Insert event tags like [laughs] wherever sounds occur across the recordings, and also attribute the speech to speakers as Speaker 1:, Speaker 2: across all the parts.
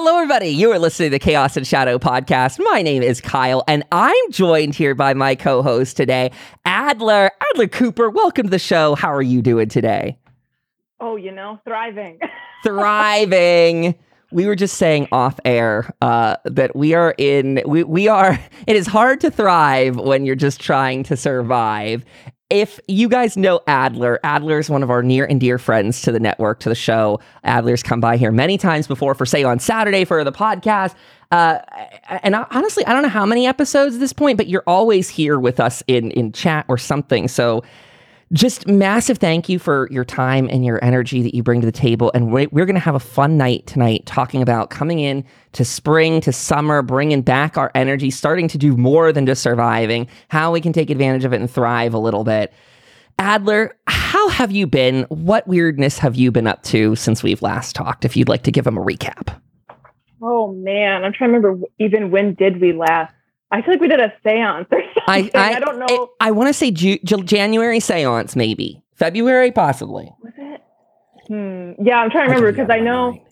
Speaker 1: Hello, everybody. You are listening to the Chaos and Shadow podcast. My name is Kyle, and I'm joined here by my co host today, Adler. Adler Cooper, welcome to the show. How are you doing today?
Speaker 2: Oh, you know, thriving. [laughs]
Speaker 1: Thriving. We were just saying off air uh, that we are in, we, we are, [laughs] it is hard to thrive when you're just trying to survive if you guys know Adler, Adler is one of our near and dear friends to the network, to the show. Adler's come by here many times before for, say, on Saturday for the podcast. Uh, and honestly, I don't know how many episodes at this point, but you're always here with us in in chat or something. So just massive thank you for your time and your energy that you bring to the table. And we're, going to have a fun night tonight talking about coming in to spring, to summer, bringing back our energy, starting to do more than just surviving, how we can take advantage of it and thrive a little bit. Adler, how have you been? What weirdness have you been up to since we've last talked? If you'd like to give them a recap.
Speaker 2: Oh man, I'm trying to remember even when did we last I feel like we did a seance or something. I, I, I don't know.
Speaker 1: I, I want to say Ju- January seance, maybe February, possibly.
Speaker 2: Was it? Hmm. Yeah, I'm trying to remember because I know,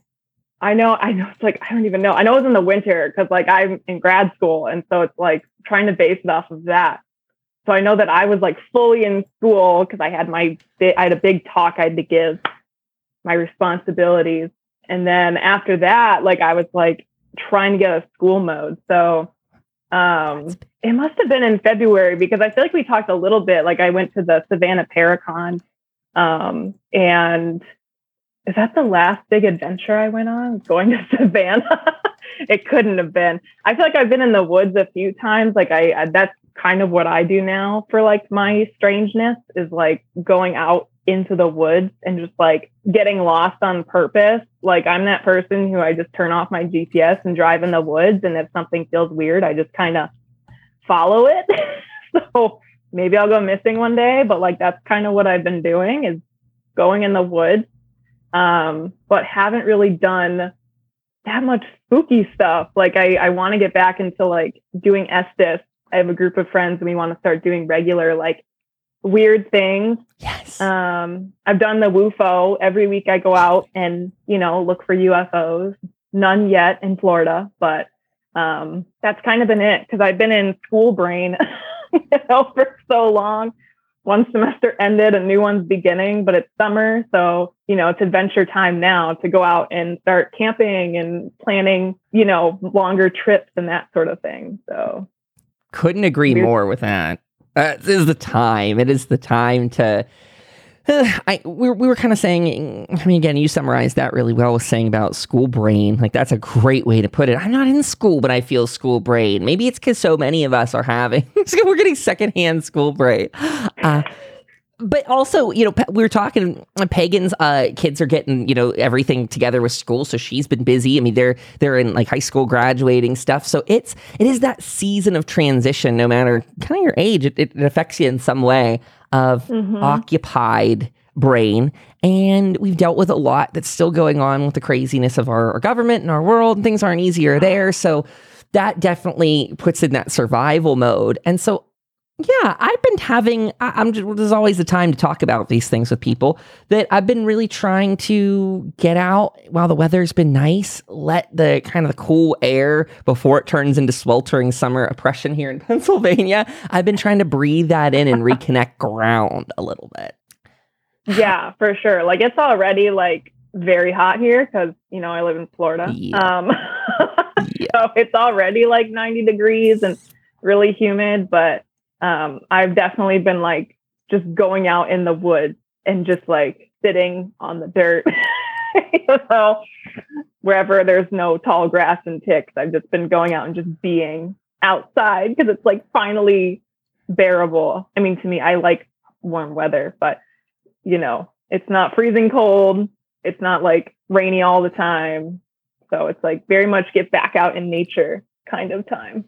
Speaker 2: I know, I know. It's like I don't even know. I know it was in the winter because like I'm in grad school, and so it's like trying to base it off of that. So I know that I was like fully in school because I had my I had a big talk I had to give, my responsibilities, and then after that, like I was like trying to get a school mode. So um, it must have been in February because I feel like we talked a little bit. Like I went to the Savannah Paracon, um, and is that the last big adventure I went on? Going to [laughs] Savannah? it couldn't have been. I feel like I've been in the woods a few times. Like I, I that's kind of what I do now for like my strangeness is like going out into the woods and just like getting lost on purpose. Like I'm that person who I just turn off my GPS and drive in the woods. And if something feels weird, I just kind of follow it. [laughs] so maybe I'll go missing one day, but like that's kind of what I've been doing is going in the woods. Um, but haven't really done that much spooky stuff. Like I, I want to get back into like doing Estes. I have a group of friends and we want to start doing regular like weird things.
Speaker 1: Yes.
Speaker 2: Um, I've done the WUFO. Every week I go out and, you know, look for UFOs. None yet in Florida, but um, that's kind of been it because I've been in school brain, [laughs] you know, for so long. One semester ended, a new one's beginning, but it's summer. So, you know, it's adventure time now to go out and start camping and planning, you know, longer trips and that sort of thing. So,
Speaker 1: couldn't agree more with that. Uh, this is the time. It is the time to. Uh, [sighs] I we, we were kind of saying. I mean, again, you summarized that really well with saying about school brain. Like that's a great way to put it. I'm not in school, but I feel school brain. Maybe it's because so many of us are having. [laughs] we're getting secondhand school brain. [gasps] Uh, but also, you know, we were talking. Uh, Pagan's uh, kids are getting, you know, everything together with school, so she's been busy. I mean, they're they're in like high school graduating stuff. So it's it is that season of transition. No matter kind of your age, it, it affects you in some way of mm-hmm. occupied brain. And we've dealt with a lot that's still going on with the craziness of our, our government and our world. And things aren't easier there. So that definitely puts in that survival mode. And so yeah, I've been having. I, am just, there's always the time to talk about these things with people. That I've been really trying to get out while the weather's been nice. Let the kind of the cool air before it turns into sweltering summer oppression here in [laughs] Pennsylvania. I've been trying to breathe that in and reconnect [laughs] ground a little bit.
Speaker 2: Yeah, for sure. Like it's already like very hot here because you know I live in Florida. Yeah. Um, [laughs] yeah. so it's already like 90 degrees and really humid, but um, I've definitely been like just going out in the woods and just like sitting on the dirt. [laughs] so wherever there's no tall grass and ticks, I've just been going out and just being outside because it's like finally bearable. I mean, to me, I like warm weather, but you know, it's not freezing cold. It's not like rainy all the time. So it's like very much get back out in nature kind of time.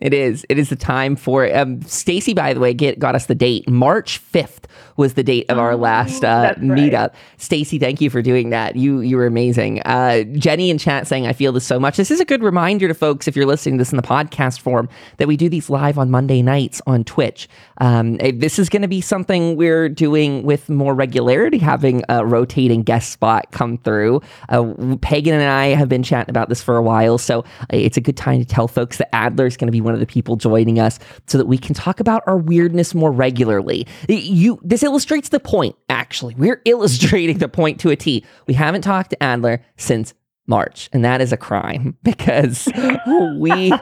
Speaker 1: It is. It is the time for um, Stacy. By the way, get got us the date. March fifth was the date of our last uh, meetup. Right. Stacy, thank you for doing that. You you were amazing. Uh, Jenny in chat saying, "I feel this so much." This is a good reminder to folks if you're listening to this in the podcast form that we do these live on Monday nights on Twitch. Um, this is going to be something we're doing with more regularity, having a rotating guest spot come through. Uh, Pagan and I have been chatting about this for a while, so it's a good time to tell folks that Adler is going to be one of the people joining us so that we can talk about our weirdness more regularly. You, this illustrates the point, actually. We're [laughs] illustrating the point to a T. We haven't talked to Adler since March, and that is a crime [laughs] because [laughs] we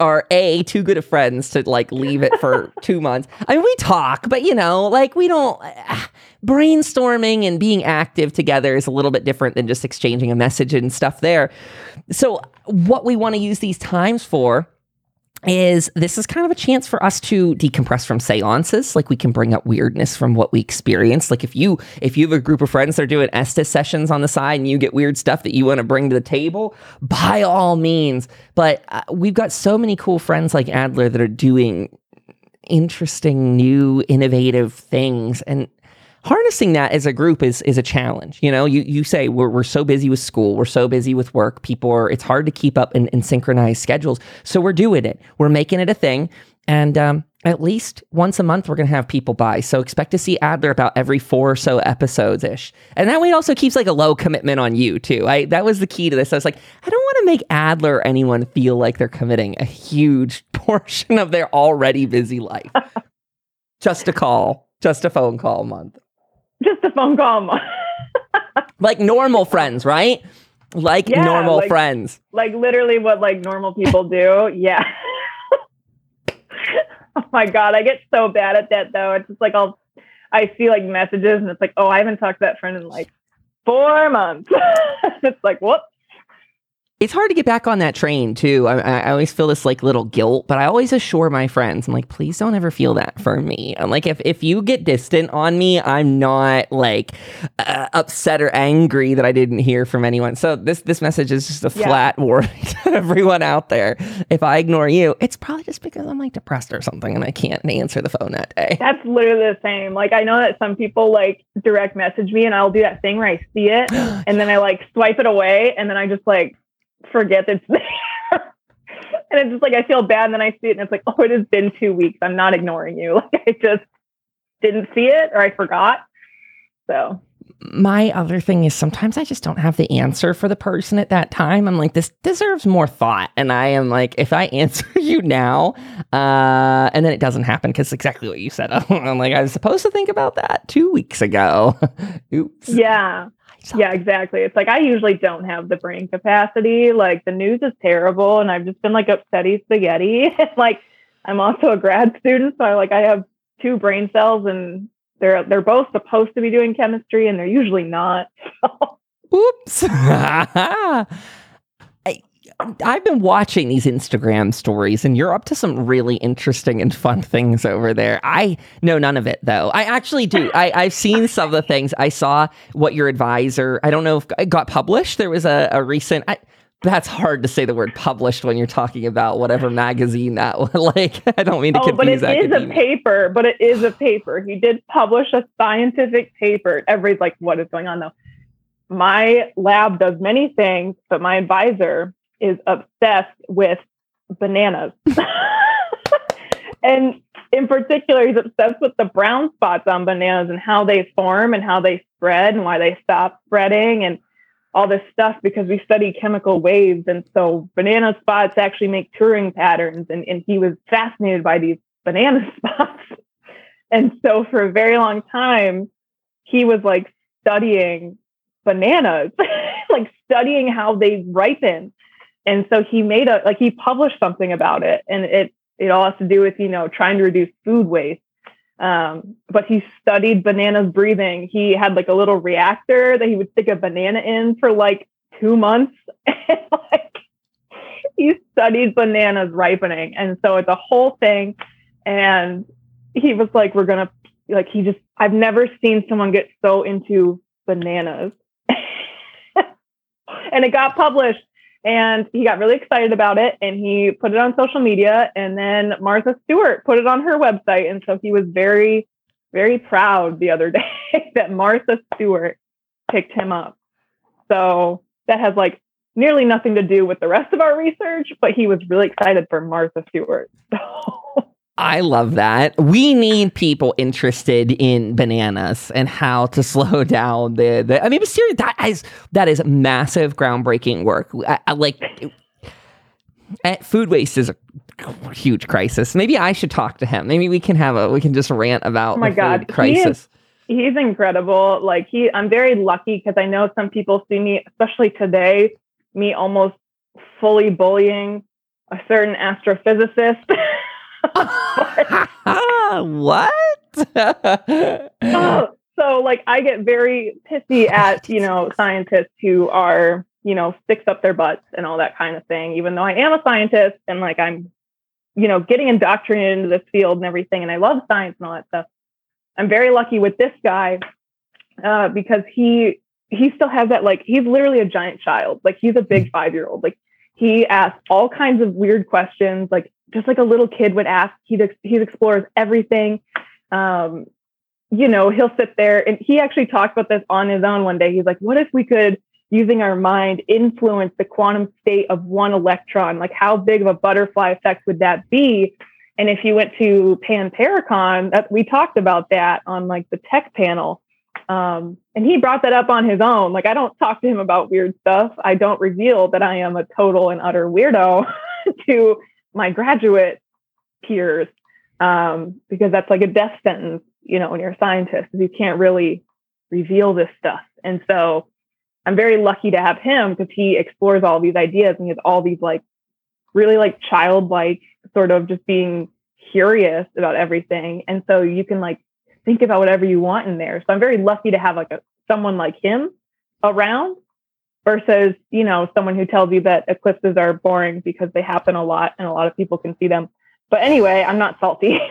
Speaker 1: are a too good of friends to like leave it for two months. I mean, we talk, but you know, like we don't. Uh, [sighs] brainstorming and being active together is a little bit different than just exchanging a message and stuff there. So, what we want to use these times for is this is kind of a chance for us to decompress from seances. Like we can bring up weirdness from what we experience. Like if you if you have a group of friends that are doing estes sessions on the side and you get weird stuff that you want to bring to the table by all means. But uh, we've got so many cool friends like adler that are doing interesting new innovative things. And harnessing that as a group is is a challenge. You know, you you say we're we're so busy with school, we're so busy with work, people are it's hard to keep up and, and synchronize schedules. So we're doing it. We're making it a thing. And um, at least once a month, we're going to have people by. So expect to see Adler about every four or so episodes ish. And that way it also keeps like a low commitment on you, too. I, that was the key to this. I was like, I don't want to make Adler or anyone feel like they're committing a huge [laughs] portion of their already busy life. [laughs] just a call, just a phone call a month.
Speaker 2: Just a phone call. [laughs]
Speaker 1: like normal friends, right? Like yeah, normal
Speaker 2: like,
Speaker 1: friends.
Speaker 2: Like literally what like normal people do. Yeah. [laughs] oh my god, I get so bad at that though. It's just like I'll I see like messages and it's like, oh, I haven't talked to that friend in like four months. [laughs] it's like, whoops
Speaker 1: it's hard to get back on that train too. I, I, always feel this like little guilt, but I always assure my friends, I'm like, please don't ever feel that for me. I'm like, if, if you get distant on me, I'm not like uh, upset or angry that I didn't hear from anyone. So this this message is just a yeah. flat [laughs] warning to everyone out there. If I ignore you, it's probably just because I'm like depressed or something and I can't answer the phone that day.
Speaker 2: That's literally the same. Like I know that some people like direct message me and I'll do that thing where I see it [gasps] and then I like swipe it away and then I just like forget it's [laughs] there. and it's just like I feel bad, and then I see it, and it's like, oh, it has been two weeks. I'm not ignoring you. [laughs] Like I just didn't see it, or I forgot. So
Speaker 1: my other thing is sometimes I just don't have the answer for the person at that time. I'm like, this deserves more thought. And I am like, if I [laughs] answer you now, uh, and then it doesn't happen because exactly what you said. I'm like, I was supposed to think about that two weeks ago. Oops.
Speaker 2: Yeah. Yeah, exactly. It's like I usually don't have the brain capacity. Like the news is terrible, and I've just been like upsetty spaghetti. [laughs] like I'm also a grad student, so I like I have two brain cells, and they're they're both supposed to be doing chemistry, and they're usually not. [laughs]
Speaker 1: Oops. [laughs] I've been watching these Instagram stories, and you're up to some really interesting and fun things over there. I know none of it though. I actually do. I, I've seen some of the things. I saw what your advisor. I don't know if it got published. There was a, a recent. I, that's hard to say the word published when you're talking about whatever magazine that was. [laughs] like I don't mean to oh,
Speaker 2: confuse
Speaker 1: but it
Speaker 2: is a paper. But it is a paper. He did publish a scientific paper. Everybody's like, "What is going on?" though? My lab does many things, but my advisor is obsessed with bananas. [laughs] and in particular, he's obsessed with the brown spots on bananas and how they form and how they spread and why they stop spreading and all this stuff because we study chemical waves. And so banana spots actually make Turing patterns. And, and he was fascinated by these banana [laughs] spots. and so for a very long time, he was like studying bananas, [laughs] like studying how they ripen and so he made a like he published something about it and it it all has to do with you know trying to reduce food waste. Um, but he studied bananas breathing. He had like a little reactor that he would stick a banana in for like two months. [laughs] And like he studied bananas ripening. And so it's a whole thing. And he was like we're gonna like he just i've never seen someone get so into bananas. [laughs] And it got published and he got really excited about it and he put it on social media and then Martha Stewart put it on her website and so he was very very proud the other [laughs] day that Martha Stewart picked him up. So that has like nearly nothing to do with the rest of our research, but he was really excited for Martha Stewart. [laughs] So
Speaker 1: I love that. We need people interested in bananas and how to [laughs] slow down the. the I mean, seriously, that is that is massive, groundbreaking work. I, I like eh, food waste is a huge crisis. Maybe I should talk to him. Maybe we can have a we can just rant about oh my god crisis.
Speaker 2: He is, he's incredible. Like he, I'm very lucky because I know some people see me, especially today, me almost fully bullying a certain astrophysicist. [laughs]
Speaker 1: what?
Speaker 2: oh, [laughs] so like I get very pissy at, you know, scientists who are, you know, sticks up their butts and all that kind of thing, even though I am a scientist and like I'm, you know, getting indoctrinated into this field and everything. And I love science and all that stuff. I'm very lucky with this guy uh, because he he still has that like he's literally a giant child. Like he's a big mm. five year old. Like he asks all kinds of weird questions, like just like a little kid would ask. He he explores everything. Um, you know, he'll sit there and he actually talked about this on his own one day. He's like, "What if we could, using our mind, influence the quantum state of one electron? Like, how big of a butterfly effect would that be?" And if you went to Pan Paracon, that we talked about that on like the tech panel um, and he brought that up on his own. Like, I don't talk to him about weird stuff. I don't reveal that I am a total and utter weirdo [laughs] to my graduate peers um, because that's like a death sentence, you know, when you're a scientist, you can't really reveal this stuff. And so I'm very lucky to have him because he explores all these ideas and he has all these like really like childlike sort of just being curious about everything. And so you can like think about whatever you want in there. So I'm very lucky to have like a, someone like him around versus, you know, someone who tells you that eclipses are boring because they happen a lot and a lot of people can see them. But anyway, I'm not salty. [laughs]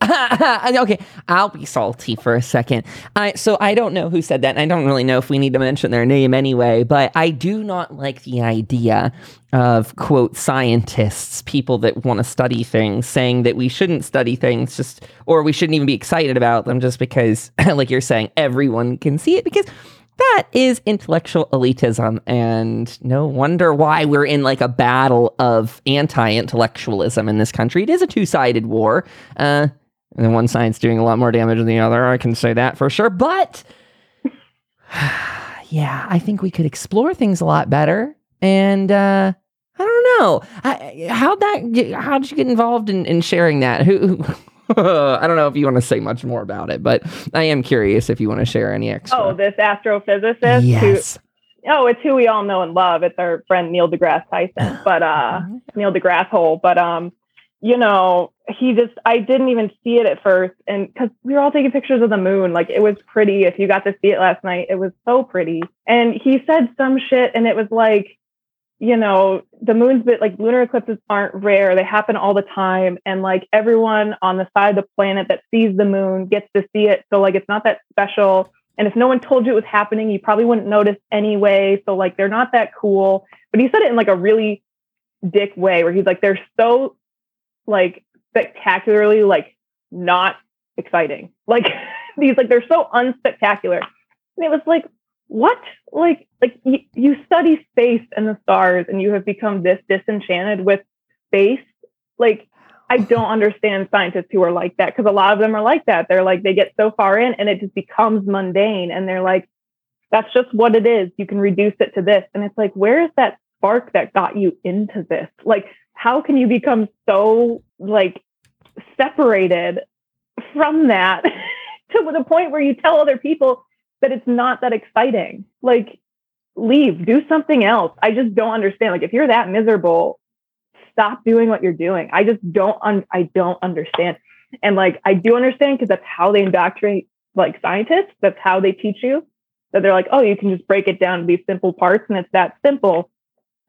Speaker 2: [laughs]
Speaker 1: okay, I'll be salty for a second. I so I don't know who said that, and I don't really know if we need to mention their name anyway. But I do not like the idea of quote scientists, people that want to study things, saying that we shouldn't study things just, or we shouldn't even be excited about them just because, [laughs] like you're saying, everyone can see it because that is intellectual elitism and no wonder why we're in like a battle of anti-intellectualism in this country. It is a two-sided war. Uh, and one side's doing a lot more damage than the other i can say that for sure but [sighs] yeah i think we could explore things a lot better and uh, i don't know. How'd that how'd you get involved in, in sharing that? Who [laughs] I don't know if you want to say much more about it, but I am curious if you want to share any extra.
Speaker 2: Oh, this astrophysicist.
Speaker 1: Yes.
Speaker 2: Who, oh, it's who we all know and love. It's our friend Neil deGrasse Tyson, [gasps] but uh, Neil deGrasse Hole. But um, you know, he just I didn't even see it at first, and because we were all taking pictures of the moon, like it was pretty. If you got to see it last night, it was so pretty. And he said some shit, and it was like you know, the moon's bit like lunar eclipses aren't rare. They happen all the time. And like everyone on the side of the planet that sees the moon gets to see it. So like it's not that special. And if no one told you it was happening, you probably wouldn't notice anyway. So like they're not that cool. But he said it in like a really dick way where he's like, they're so like spectacularly like not exciting. Like [laughs] these like they're so unspectacular. And it was like, what? Like, like you, you study space and the stars and you have become this disenchanted with space. Like, I [sighs] don't understand scientists who are like that because a lot of them are like that. They're like, they get so far in and it just becomes mundane. And they're like, that's just what it is. You can reduce it to this. And it's like, where is that spark that got you into this? Like, how can you become so like separated from that [laughs] to the point where you tell other people that it's not that exciting. Like, leave, do something else. I just don't understand. Like, if you're that miserable, stop doing what you're doing. I just don't, un- I don't understand. And like, I do understand because that's how they indoctrinate like scientists. That's how they teach you that they're like, oh, you can just break it down to these simple parts and it's that simple.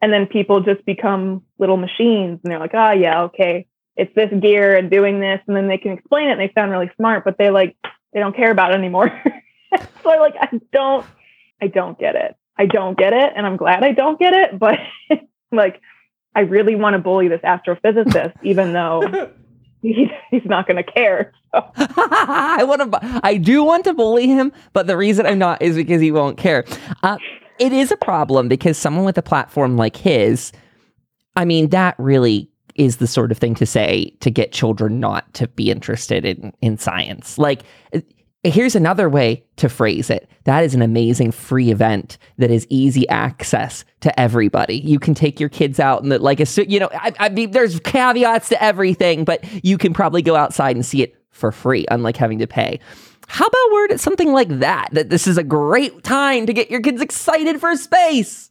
Speaker 2: And then people just become little machines and they're like, oh, yeah, okay, it's this gear and doing this. And then they can explain it and they sound really smart, but they like, they don't care about it anymore. [laughs] [laughs] so like I don't I don't get it. I don't get it and I'm glad I don't get it, but [laughs] like I really want to bully this astrophysicist, [laughs] even though he, he's not going to care. So.
Speaker 1: I want to. I do want to bully him, but the reason I'm not is because he won't care. Uh, it is a problem because someone with a platform like his, I mean, that really is the sort of thing to say to get children not to be interested in in science. Like Here's another way to phrase it. That is an amazing free event that is easy access to everybody. You can take your kids out and like a you know, I, I mean, there's caveats to everything, but you can probably go outside and see it for free, unlike having to pay. How about word at something like that? That this is a great time to get your kids excited for space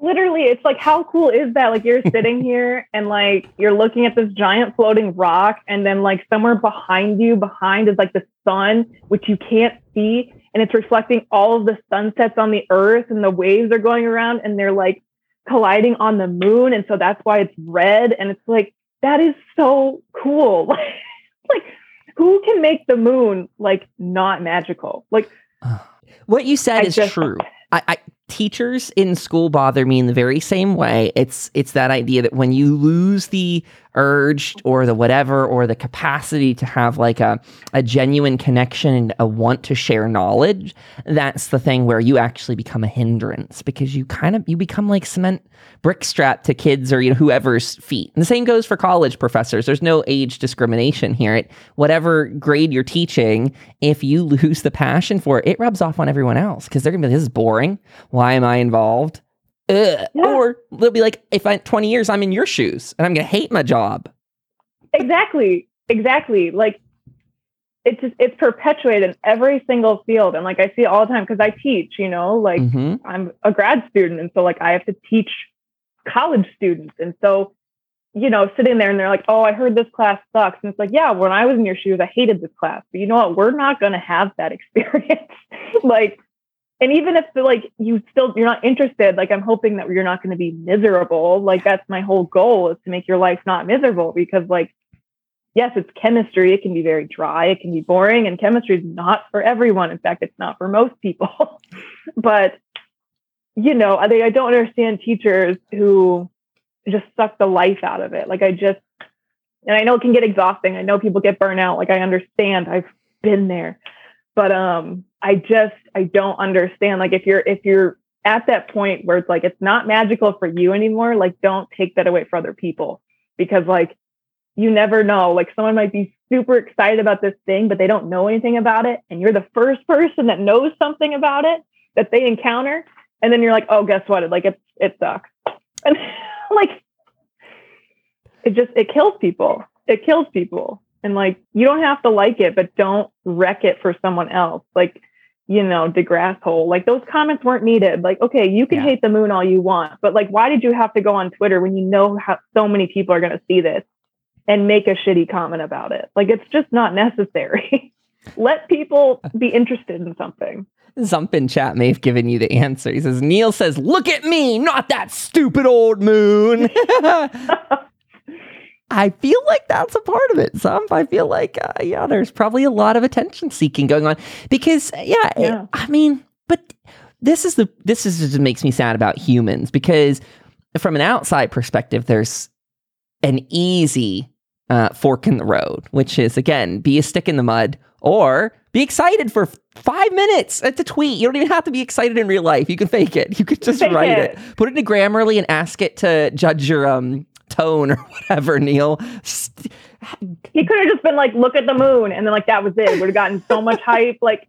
Speaker 2: literally it's like how cool is that? Like you're [laughs] sitting here and like you're looking at this giant floating rock and then like somewhere behind you behind is like the sun which you can't see and it's reflecting all of the sunsets on the earth and the waves are going around and they're like colliding on the moon and so that's why it's red and it's like that is so cool. [laughs] Like who can make the moon like not magical? Like [sighs]
Speaker 1: what you said I is just, true. I, I teachers in school bother me in the very same way. It's it's that idea that when you lose the urge or the whatever or the capacity to have like a, a genuine connection and a want to share knowledge, that's the thing where you actually become a hindrance because you kind of you become like cement brick strapped to kids or you know whoever's feet. And the same goes for college professors. There's no age discrimination here. At whatever grade you're teaching, if you lose the passion for it, it rubs off on everyone else because they're gonna be this is boring. Why am I involved? Yeah. Or they'll be like, if I 20 years I'm in your shoes and I'm gonna hate my job.
Speaker 2: Exactly. Exactly. Like it's just it's perpetuated in every single field. And like I see it all the time because I teach, you know, like mm-hmm. I'm a grad student. And so like I have to teach college students. And so, you know, sitting there and they're like, oh, I heard this class sucks. And it's like, yeah, when I was in your shoes, I hated this class. But you know what? We're not gonna have that [laughs] experience. like and even if like you still you're not interested like i'm hoping that you're not going to be miserable. Like that's my whole goal is to make your life not miserable because like yes it's chemistry. It can be very dry. It can be boring. And chemistry is not for everyone. In fact it's not for most people. [laughs] But you know i i don't understand teachers who just suck the life out of it. Like i just and i know it can get exhausting. I know people get burnt out like i understand. I've been there. But um I just I don't understand. Like if you're if you're at that point where it's like it's not magical for you anymore, like don't take that away for other people because like you never know. Like someone might be super excited about this thing, but they don't know anything about it, and you're the first person that knows something about it that they encounter, and then you're like, oh, guess what? Like it's it sucks, [laughs] and like it just it kills people. It kills people. And like, you don't have to like it, but don't wreck it for someone else. Like, you know, DeGrasse hole. Like those comments weren't needed. Like, okay, you can yeah. hate the moon all you want, but like, why did you have to go on Twitter when you know how so many people are going to see this and make a shitty comment about it? Like, it's just not necessary. [laughs] Let people be interested in something.
Speaker 1: Zump in chat may have given you the answer. He says, Neil says, look at me, not that stupid old moon. [laughs] [laughs] I feel like that's a part of it. Some I feel like uh, yeah, there's probably a lot of attention seeking going on because yeah, yeah. It, I mean, but this is the this is just makes me sad about humans because from an outside perspective, there's an easy uh, fork in the road, which is again be a stick in the mud or be excited for five minutes at the tweet. You don't even have to be excited in real life. You can fake it. You could just fake write it. it. Put it in Grammarly and ask it to judge your um tone or [laughs] whatever, Neil.
Speaker 2: He could have just been like, look at the moon. And then, like, that was it. Would have gotten so much hype. Like,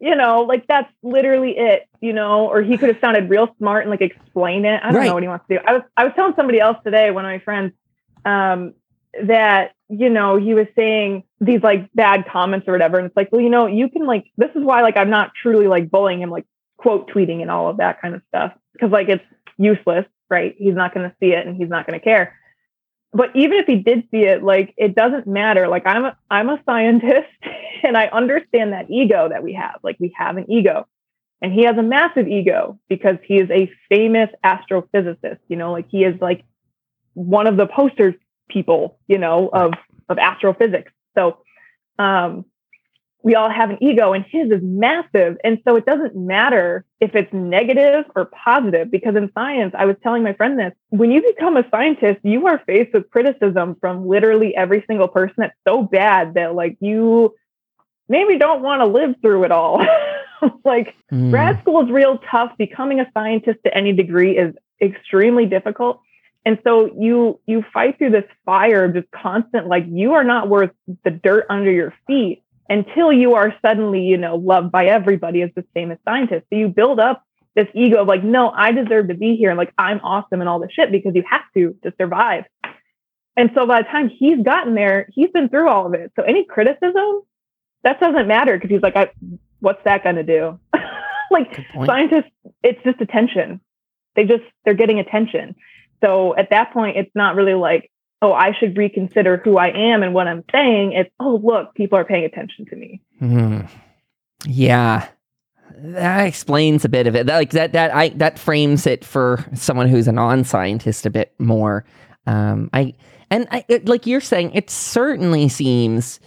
Speaker 2: you know, like that's literally it, you know, or he could have sounded real smart and like explain it. I don't right. know what he wants to do. I was, I was telling somebody else today, one of my friends, um, that, you know, he was saying these like bad comments or whatever. And it's like, well, you know, you can like, this is why like I'm not truly like bullying him, like quote tweeting and all of that kind of stuff. Cause like it's useless right? He's not going to see it and he's not going to care. But even if he did see it, like it doesn't matter. Like I'm a I'm a scientist [laughs] and I understand that ego that we have. Like we have an ego. And he has a massive ego because he is a famous astrophysicist, you know, like he is like one of the poster people, you know, of of astrophysics. So um we all have an ego and his is massive. And so it doesn't matter if it's negative or positive, because in science, I was telling my friend this when you become a scientist, you are faced with criticism from literally every single person that's so bad that like you maybe don't want to live through it all. [laughs] like mm. grad school is real tough. Becoming a scientist to any degree is extremely difficult. And so you you fight through this fire of just constant like you are not worth the dirt under your feet until you are suddenly, you know, loved by everybody as this famous scientist. So you build up this ego of like, no, I deserve to be here and like I'm awesome and all this shit because you have to to survive. And so by the time he's gotten there, he's been through all of it. So any criticism, that doesn't matter because he's like, I, what's that going to do? [laughs] like scientists, it's just attention. They just they're getting attention. So at that point, it's not really like, oh, I should reconsider who I am and what I'm saying. It's, oh, look, people are paying attention to me.
Speaker 1: Mm-hmm. Yeah. That explains a bit of it. That, like that, that I that frames it for someone who's a non-scientist a bit more. Um, I and I, it, like you're saying, it certainly seems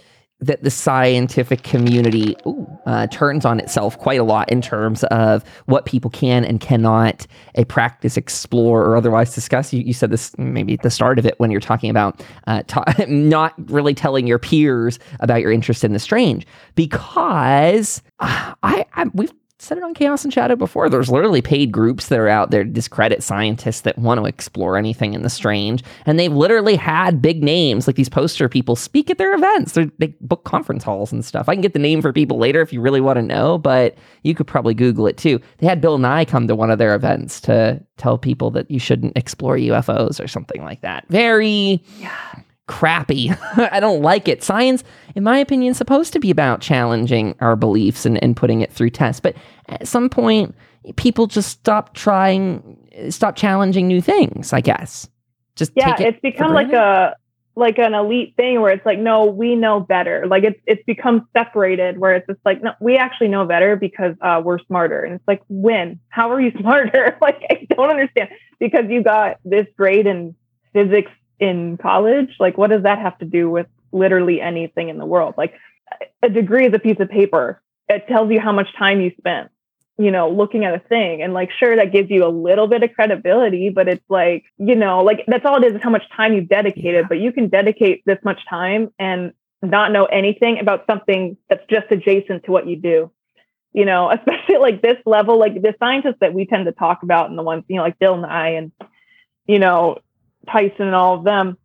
Speaker 1: that the scientific community ooh, uh, turns on itself quite a lot in terms of what people can and cannot a practice, explore, or otherwise discuss. You, you said this maybe at the start of it when you're talking about uh, ta- [laughs] not really telling your peers about your interest in the strange because uh, I, I we've said it on Chaos and Shadow before. There's literally paid groups that are out there to discredit scientists that want to explore anything in the strange. And they've literally had big names like these poster people speak at their events. They're, they book conference halls and stuff. I can get the name for people later if you really want to know, but you could probably Google it too. They had Bill Nye come to one of their events to tell people that you shouldn't explore UFOs or something like that. Very. Yeah crappy. [laughs] I don't like it. Science, in my opinion, is supposed to be about challenging our beliefs and, and putting it through tests. But at some point, people just stop trying, stop challenging new things, I guess. Just
Speaker 2: yeah,
Speaker 1: it
Speaker 2: it's become like a like an elite thing where it's like, no, we know better. Like it's it's become separated where it's just like, no, we actually know better because uh, we're smarter. And it's like, when? How are you [laughs] smarter? [laughs] like I don't understand because you got this grade in physics in college like what does that have to do with literally anything in the world? Like a degree is a piece of paper. It tells you how much time you spent you know looking at a thing. And like sure that gives you a little bit of credibility but it's like you know like that's all it is is how much time you've dedicated. Yeah. but you can dedicate this much time and not know anything about something that's just adjacent to what you do. You know [laughs] especially like this level like the scientists that we tend to talk about and the ones you know like bill nye and you know Tyson and all of them,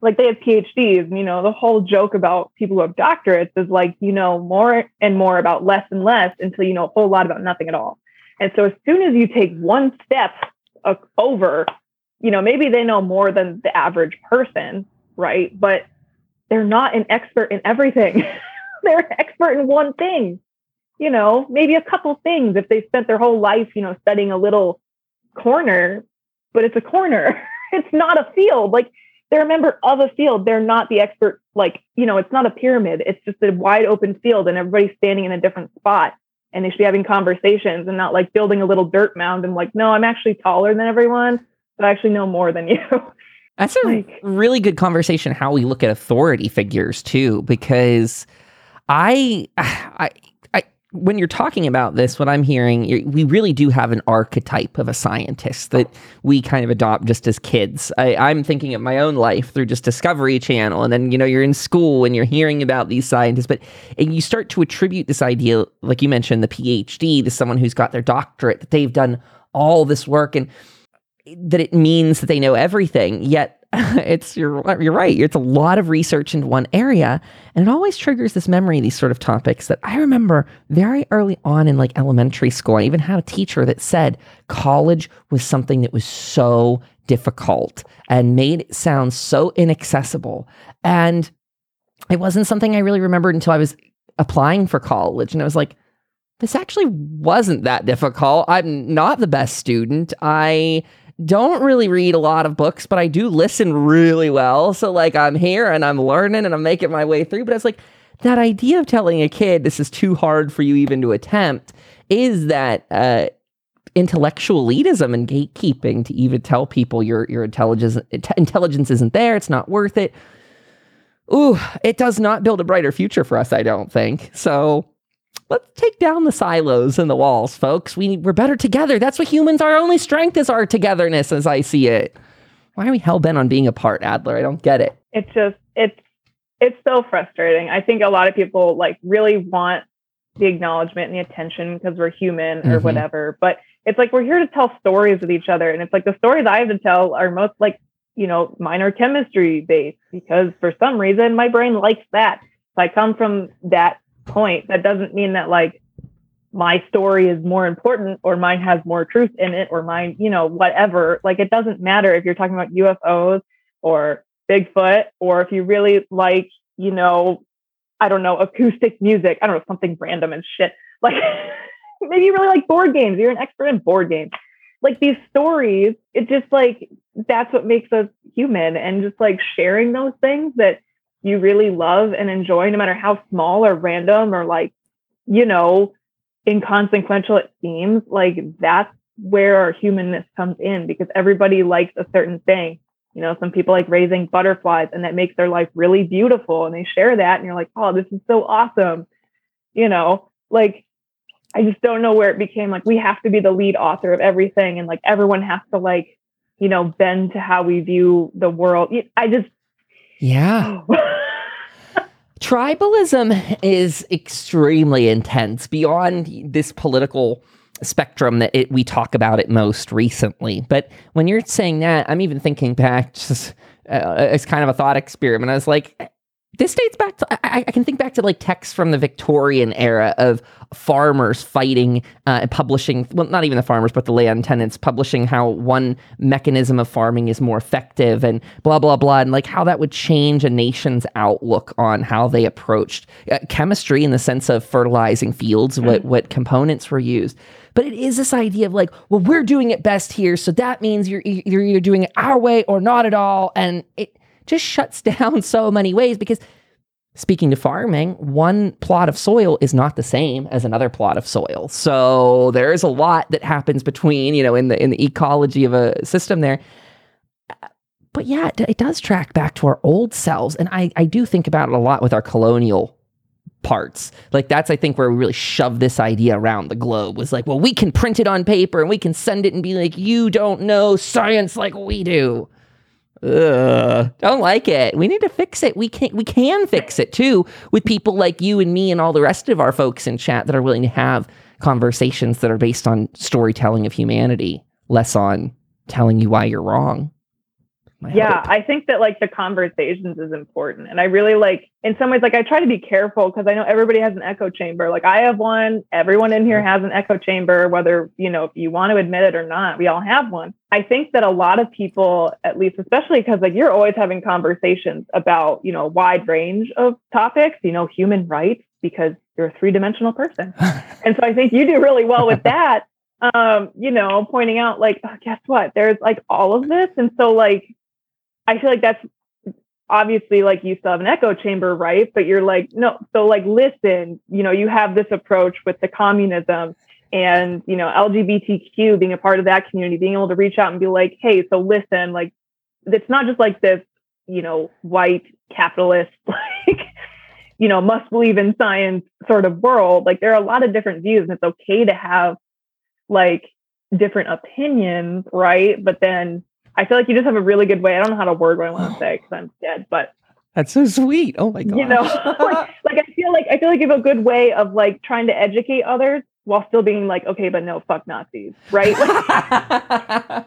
Speaker 2: like they have PhDs. And, you know, the whole joke about people who have doctorates is like you know more and more about less and less until you know a whole lot about nothing at all. And so as soon as you take one step uh, over, you know, maybe they know more than the average person, right? But they're not an expert in everything. [laughs] they're an expert in one thing. You know, maybe a couple things if they spent their whole life, you know, studying a little corner, but it's a corner. [laughs] it's not a field. Like they're a member of a field. They're not the expert. Like, you know, it's not a pyramid. It's just a wide open field and everybody's standing in a different spot. And they should be having conversations and not like building a little dirt mound and like, no, I'm actually taller than everyone, but I actually know more than you. [laughs]
Speaker 1: That's a like, really good conversation how we look at authority figures too, because I, [sighs] I when you're talking about this, what I'm hearing, we really do have an archetype of a scientist that we kind of adopt just as kids. I, am thinking of my own life through just Discovery Channel, and then you know you're in school and you're hearing about these scientists, but and you start to attribute this idea, like you mentioned, the PhD to someone who's got their doctorate, that they've done all this work, and eh, that it means that they know everything. Yet [laughs] it's you're you're right. It's a lot of research in one area, and it always triggers this memory. These sort of topics that I remember very early on in like elementary school. I even had a teacher that said college was something that was so difficult and made it sound so inaccessible. And it wasn't something I really remembered until I was applying for college, and I was like, this actually wasn't that difficult. I'm not the best student. I don't really read a lot of books, but I do listen really well. So like I'm here and I'm learning and I'm making my way through. But it's like that idea of telling a kid this is too hard for you even to attempt is that uh, intellectual elitism and gatekeeping to even tell people your your intelligence intelligence isn't there, it's not worth it. ooh, it does not build a brighter future for us, I don't think. So let's take down the silos and the walls, folks. We, we're better together. That's what humans, our only strength is our togetherness as I see it. Why are we hell bent on being apart, Adler? I don't get it.
Speaker 2: It's just, it's, it's so frustrating. I think a lot of people like really want the acknowledgement and the attention because we're human or mm-hmm. whatever. But it's like we're here to tell stories with each other. And it's like the stories I have to tell are most like, you know, minor chemistry based because for some reason my brain likes that. If I come from that point, that doesn't mean that like my story is more important or mine has more truth in it or mine, you know, whatever. Like it doesn't matter if you're talking about UFOs or Bigfoot or if you really like, you know, I don't know, acoustic music. I don't know, something random and shit. Like [laughs] maybe you really like board games. You're an expert in board games. Like these stories, it just like that's what makes us human and just like sharing those things that you really love and enjoy, no matter how small or random or like, you know, inconsequential it seems, like that's where our humanness comes in because everybody likes a certain thing. You know, some people like raising butterflies and that makes their life really beautiful and they share that and you're like, oh, this is so awesome. You know, like I just don't know where it became like we have to be the lead author of everything and like everyone has to like, you know, bend to how we view the world. I just
Speaker 1: Yeah. [laughs] Tribalism is extremely intense beyond this political spectrum that it, we talk about it most recently. But when you're saying that, I'm even thinking back just uh, as kind of a thought experiment. I was like, this dates back to I, I, can think back to like texts from the Victorian era of farmers fighting uh, and publishing well not even the farmers but the land tenants publishing how one mechanism of farming is more effective and blah blah blah and like how that would change a nation's outlook on how they approached uh, chemistry in the sense of fertilizing fields what mm. what components were used but it is this idea of like well we're doing it best here so that means you're you're either doing it our way or not at all and it just shuts [laughs] down so many ways because speaking to farming, one plot of soil is not the same as another plot of soil. So there is a lot that happens between, you know, in the in the ecology of a system there. But yeah, it, it does track back to our old selves. And I, I do think about it a lot with our colonial parts. Like that's I think where we really shove this idea around the globe was like, well, we can print it on paper and we can send it and be like, you don't know science like we do. Ugh, don't like it. We need to fix it. We can we can fix it too with people like you and me and all the rest of our folks in chat that are willing to have conversations that are based on storytelling of humanity, less on telling you why you're wrong
Speaker 2: yeah hope. i think that like the conversations is important and i really like in some ways like i try to be careful because i know everybody has an echo chamber. Like i have one everyone in here has an echo chamber whether you know if you want to admit it or not we all have one. I think that a lot of people at least especially because like you're always having conversations about you know a wide range of topics you know human rights because you're a three-dimensional person. [laughs] And so i think you do really well with that um you know pointing out like oh, guess what? There's like all of this. And so like I feel like that's obviously like you still have an echo chamber, right? But you're like, no, so like listen, you know, you have this approach with the communism and, you know, LGBTQ being a part of that community, being able to reach out and be like, hey, so listen, like it's not just like this, you know, white capitalist, [laughs] like, you know, must believe in science sort of world. Like there are a lot of different views and it's okay to have like different opinions, right? But then I feel like you just have a really good way. I don't know how to word what I want to say because I'm dead, but
Speaker 1: that's so sweet. Oh my god.
Speaker 2: You know, [laughs] like, like, I feel like I feel like you have a good way of like trying to educate others while still being like, okay, but no, fuck Nazis, right? [laughs]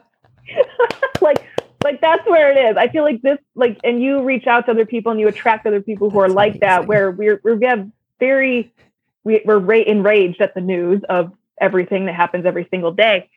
Speaker 2: Like, [laughs] like, like that's where it is. I feel like this, like, and you reach out to other people and you attract other people who that's are like amazing. that, where we're we have very we, we're ra- enraged at the news of everything that happens every single day,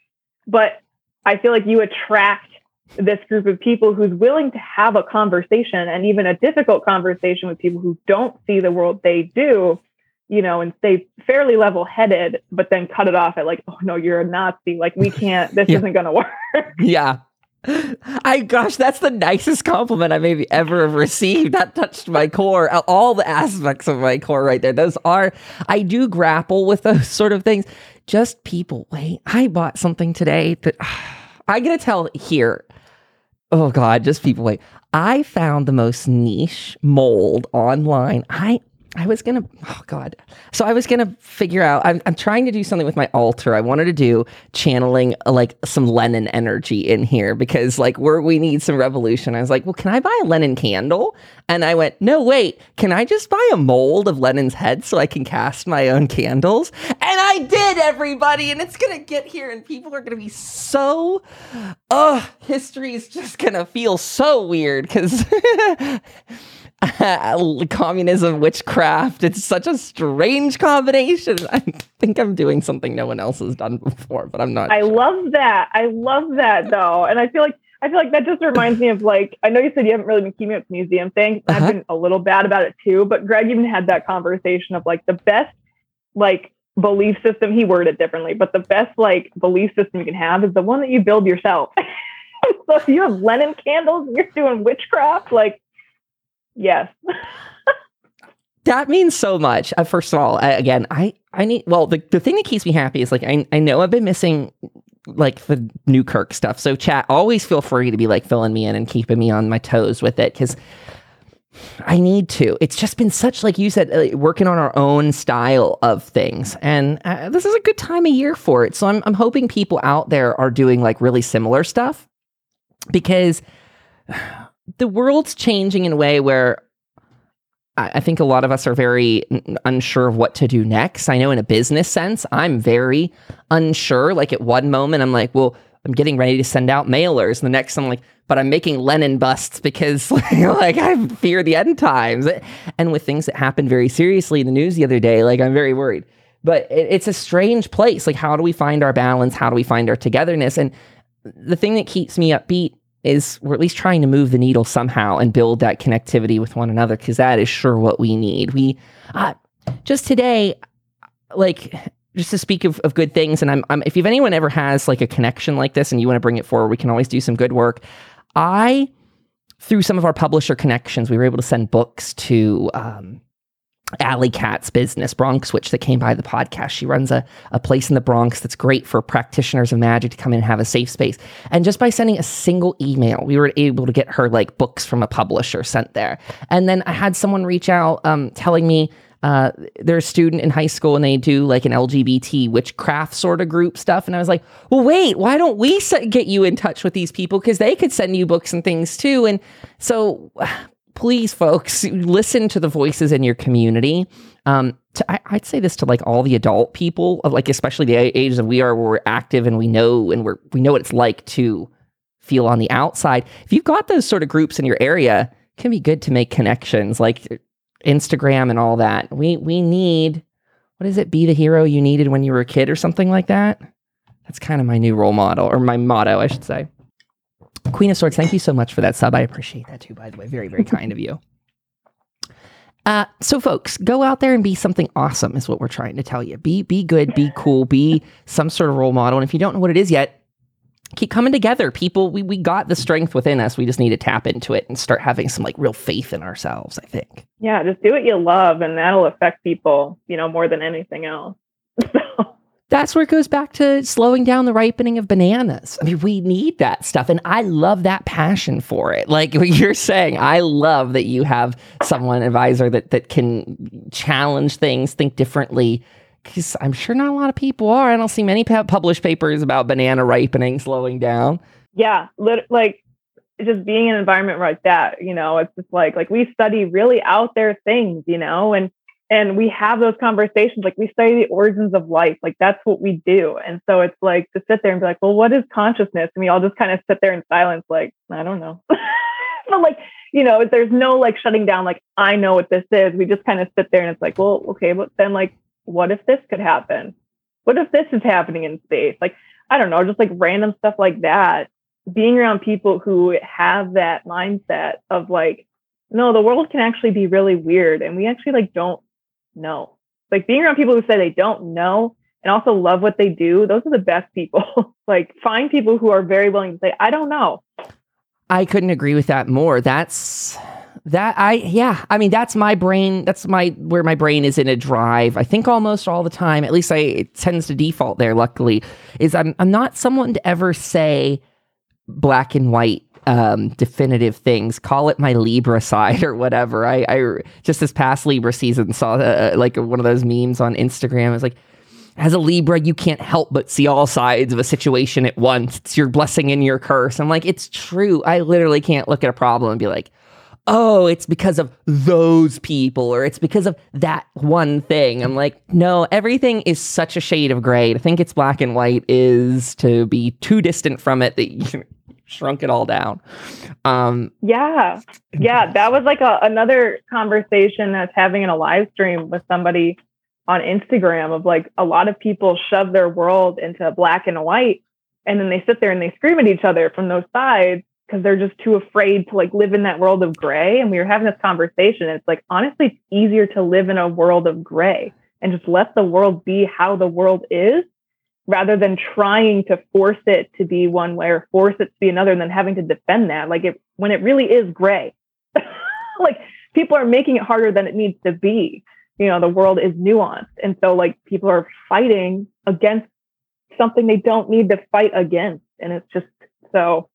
Speaker 2: but I feel like you attract this group of people who's willing to have a conversation and even a difficult conversation with people who don't see the world they do, you know, and stay fairly level headed, but then cut it off at like, oh no, you're a Nazi. Like we can't, this [laughs] yeah. isn't going to work.
Speaker 1: Yeah. [laughs] I gosh, that's the nicest compliment I maybe ever have received. That touched my core, all the aspects of my core right there. Those are I do grapple with those [laughs] sort of things. Just people, wait, I bought something today that [sighs] I gotta tell here oh god, just people wait. I found the most niche mold online. I I was gonna, oh God. So I was gonna figure out, I'm, I'm trying to do something with my altar. I wanted to do channeling like some Lenin energy in here because like we're, we need some revolution. I was like, well, can I buy a Lenin candle? And I went, no, wait, can I just buy a mold of Lenin's head so I can cast my own candles? And I did, everybody. And it's gonna get here and people are gonna be so, oh, history is just gonna feel so weird because. [laughs] [laughs] communism, witchcraft. It's such a strange combination. [laughs] I think I'm doing something no one else has done before, but I'm not.
Speaker 2: I sure. love that. I love that though, and I feel like I feel like that just reminds me of like I know you said you haven't really been keeping up with museum things. Uh-huh. I've been a little bad about it too, but Greg even had that conversation of like the best like belief system. He worded it differently, but the best like belief system you can have is the one that you build yourself. [laughs] so if you have Lenin candles and you're doing witchcraft, like Yes.
Speaker 1: that means so much. Uh, first of all, I, again, I I need well the the thing that keeps me happy is like I I know I've been missing like the Newkirk stuff. So chat, always feel free to be like filling me in and keeping me on my toes with it because I need to. It's just been such like you said, uh, working on our own style of things, and uh, this is a good time of year for it. So I'm I'm hoping people out there are doing like really similar stuff because the world's changing in a way where I think a lot of us are very unsure of what to do next. I know in a business sense, I'm very unsure. Like at one moment, I'm like, well, I'm getting ready to send out mailers. And the next, I'm like, but I'm making Lenin busts because [laughs] like I fear the end times. And with things that happened very seriously in the news the other day, like I'm very worried. But it's a strange place. Like, how do we find our balance? How do we find our togetherness? And the thing that keeps me upbeat is we're at least trying to move the needle somehow and build that connectivity with one another because that is sure what we need. We uh, just today, like just to speak of, of good things, and I'm, I'm if anyone ever has like a connection like this and you want to bring it forward, we can always do some good work. I through some of our publisher connections, we were able to send books to um, Alley Cat's business, Bronx Witch, that came by the podcast. She runs a, a place in the Bronx that's great for practitioners of magic to come in and have a safe space. And just by sending a single email, we were able to get her like books from a publisher sent there. And then I had someone reach out um, telling me uh, they're a student in high school and they do like an LGBT witchcraft sort of group stuff. And I was like, well, wait, why don't we get you in touch with these people? Because they could send you books and things too. And so please, folks, listen to the voices in your community. Um, to, I, would say this to like all the adult people, of like especially the ages that we are, where we're active and we know and we're we know what it's like to feel on the outside. If you've got those sort of groups in your area, it can be good to make connections, like Instagram and all that. We we need what is it? Be the hero you needed when you were a kid, or something like that. That's kind of my new role model, or my motto, I should say. Queen of Swords, thank you so much for that sub. I appreciate that too, by the way. Very, very kind of you. [laughs] Uh, so folks, go out there and be something awesome is what we're trying to tell you. Be be good, be cool, be some sort of role model. And if you don't know what it is yet, keep coming together. People, we we got the strength within us. We just need to tap into it and start having some like real faith in ourselves, I think.
Speaker 2: Yeah, just do what you love and that'll affect people, you know, more than anything else.
Speaker 1: That's where it goes back to slowing down the ripening of bananas. I mean, we need that stuff. And I love that passion for it. Like [laughs] what you're saying, I love that you have someone advisor that, that can challenge things, think differently. Because I'm sure not a lot of people are. I don't see many published papers about banana ripening slowing down.
Speaker 2: Yeah, like just being in an environment like that, you know, it's just like like we study really out there things, you know, and and we have those conversations like we study the origins of life like that's what we do. And so it's like to sit there and be like well what is consciousness? And we all just kind of sit there in silence like i don't know. [laughs] But like you know there's no like shutting down like i know what this is. We just kind of sit there and it's like well okay but then like what if this could happen? What if this is happening in space? Like i don't know just like random stuff like that. Being around people who have that mindset of like no the world can actually be really weird and we actually like don't know. Like being around people who say they don't know and also love what they do, those are the best people. [laughs] like find people who are very willing to say, I don't know.
Speaker 1: I couldn't agree with that more. That's that I yeah, I mean that's my brain, that's my where my brain is in a drive. I think almost all the time, at least I it tends to default there luckily, is I'm I'm not someone to ever say black and white um, definitive things. Call it my Libra side [laughs] or whatever. I, I just this past Libra season saw uh, like one of those memes on Instagram. It's like, as a Libra, you can't help but see all sides of a situation at once. It's your blessing and your curse. I'm like, it's true. I literally can't look at a problem and be like, oh, it's because of those people or it's because of that one thing. I'm like, no, everything is such a shade of gray. To think it's black and white is to be too distant from it that you shrunk it all down. Um,
Speaker 2: yeah. Yeah. That was like a, another conversation that's having in a live stream with somebody on Instagram of like a lot of people shove their world into black and white and then they sit there and they scream at each other from those sides because they're just too afraid to like live in that world of gray. And we were having this conversation. it's like, honestly, it's easier to live in a world of gray and just let the world be how the world is rather than trying to force it to be one way or force it to be another and then having to defend that. Like it, when it really is gray, [laughs] like people are making it harder than it needs to be. You know, the world is nuanced. And so like people are fighting against something they don't need to fight against. And it's just so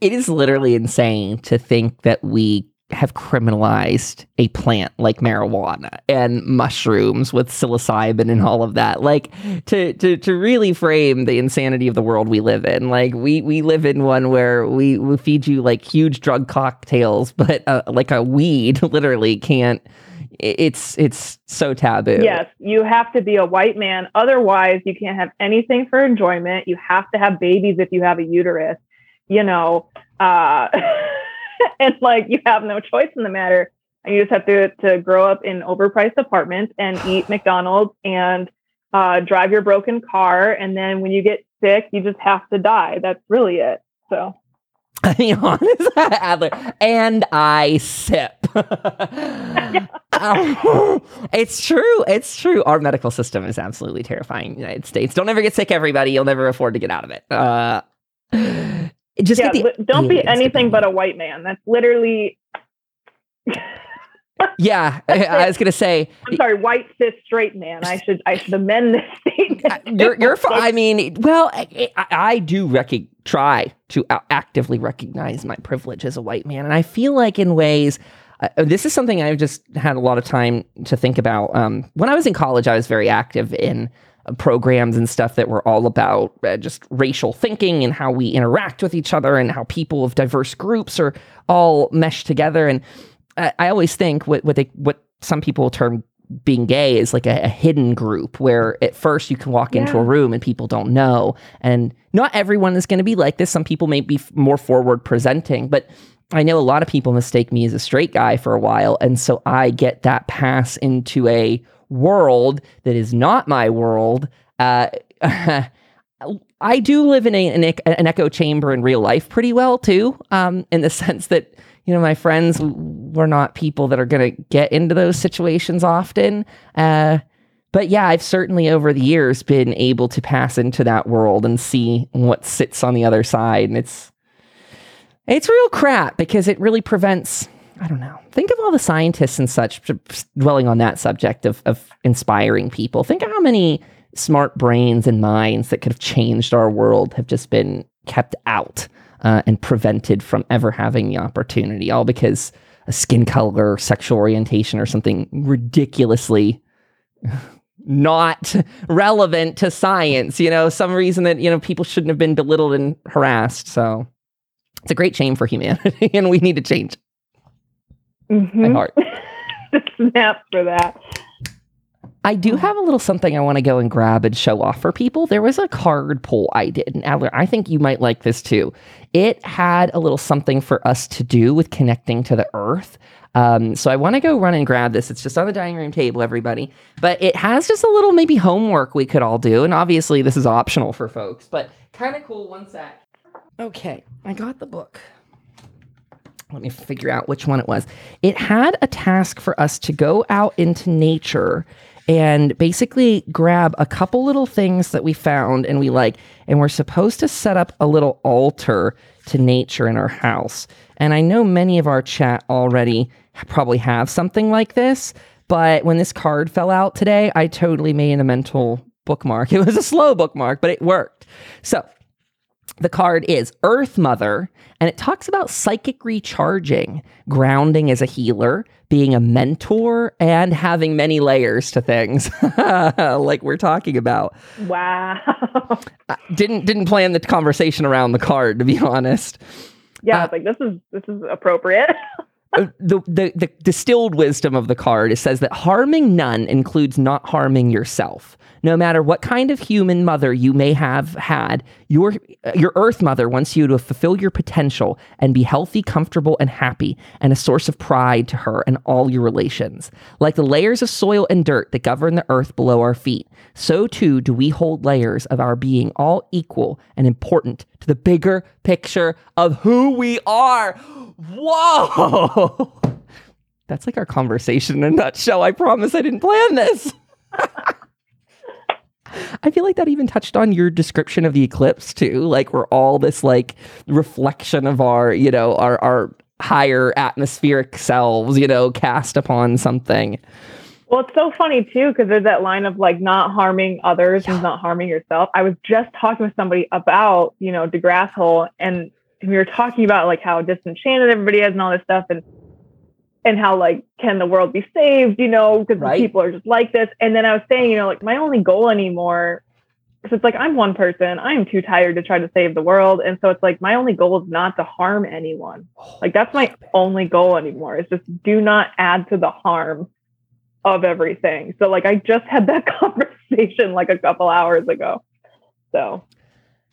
Speaker 1: it is literally insane to think that we have criminalized a plant like marijuana and mushrooms with psilocybin and all of that. Like to to to really frame the insanity of the world we live in like we we live in one where we we feed you like huge drug cocktails but uh, like a weed [laughs] literally can't it's it's so taboo.
Speaker 2: Yes you have to be a white man. Otherwise you can't have anything for enjoyment. You have to have babies if you have a uterus you know, uh, [laughs] [laughs] and like you have no choice in the matter. And you just have to to grow up in overpriced apartments and [sighs] eat McDonald's and uh, drive your broken car. And then when you get sick, you just have to die. That's really it. So. [laughs]
Speaker 1: I mean, honest [laughs] Adler, and I sip. it's true. It's true. Our medical system is absolutely terrifying. In the United States. Don't ever get sick, everybody. You'll never afford to get out of it. Uh,
Speaker 2: just yeah, the, don't be anything but a white man. That's literally. [laughs]
Speaker 1: yeah, [laughs] I was gonna say.
Speaker 2: I'm sorry, white cis straight man. I should I should amend this [laughs] statement.
Speaker 1: you're you're. I mean, well, I, I do rec- try to actively recognize my privilege as a white man, and I feel like in ways. Uh, this is something I've just had a lot of time to think about. Um, when I was in college, I was very active in programs and stuff that were all about uh, just racial thinking and how we interact with each other and how people of diverse groups are all meshed together. And I, I always think what what they what some people term being gay is like a, a, hidden group where at first you can walk yeah. into a room and people don't know. And not everyone is going to be like this. Some people may be f- more forward presenting, but I know a lot of people mistake me as a straight guy for a while. And so I get that pass into a world that is not my world. Uh, [laughs] I do live in a, an, an, echo chamber in real life pretty well too, um, in the [laughs] sense that you know my friends were not people that are going to get into those situations often. Uh, but yeah, I've certainly over the years been able to pass into that world and see what sits on the other side, and it's it's real crap because it really prevents I don't know. Think of all the scientists and such dwelling on that subject of, of inspiring people. Think of how many smart brains and minds that could have changed our world have just been kept out uh, and prevented from ever having the opportunity, all because a skin color, sexual orientation, or something ridiculously [laughs] not relevant to science. You know, some reason that you know people shouldn't have been belittled and harassed. So it's a great shame for humanity, [laughs] and we need to change
Speaker 2: mm-hmm. my heart. [laughs] Snap for that.
Speaker 1: I do have a little something I want to go and grab and show off for people. There was a card pull I did, and Adler, I think you might like this too. It had a little something for us to do with connecting to the earth. Um, so I want to go run and grab this. It's just on the dining room table, everybody. But it has just a little maybe homework we could all do. And obviously, this is optional for folks, but kind of cool. One sec. Okay, I got the book let me figure out which one it was. It had a task for us to go out into nature and basically grab a couple little things that we found and we like, and we're supposed to set up a little altar to nature in our house. And I know many of our chat already probably have something like this, but when this card fell out today, I totally made a mental bookmark. [laughs] It was a slow bookmark, but it worked. So the card is Earth Mother, and it talks about psychic recharging, grounding as a healer, being a mentor, and having many layers to things, [laughs] like we're talking about.
Speaker 2: Wow.
Speaker 1: didn't didn't plan the conversation around the card, to be honest.
Speaker 2: Yeah, uh, like this is this is appropriate.
Speaker 1: Uh, the, the the distilled wisdom of the card it says that harming none includes not harming yourself no matter what kind of human mother you may have had, your your earth mother wants you to fulfill your potential and be healthy, comfortable, and happy, and a source of pride to her and all your relations. Like the layers of soil and dirt that govern the earth below our feet, so too do we hold layers of our being all equal and important to the bigger picture of who we are. Whoa! [laughs] That's like our conversation in a nutshell. I promise I didn't plan this. [laughs] I feel like that even touched on your description of the eclipse too. Like we're all this like reflection of our, you know, our our higher atmospheric selves, you know, cast upon something.
Speaker 2: Well, it's so funny too because there's that line of like not harming others yeah. and not harming yourself. I was just talking with somebody about, you know, DeGrasse hole and we were talking about like how disenchanted everybody is and all this stuff and and how like can the world be saved you know because right. people are just like this. And then i was saying you know like my only goal anymore because it's like i'm one person. I'm too tired to try to save the world. And so it's like my only goal is not to harm anyone. Oh, like that's my only goal anymore is just do not add to the harm of everything. So like i just had that [laughs] conversation like a couple hours ago. So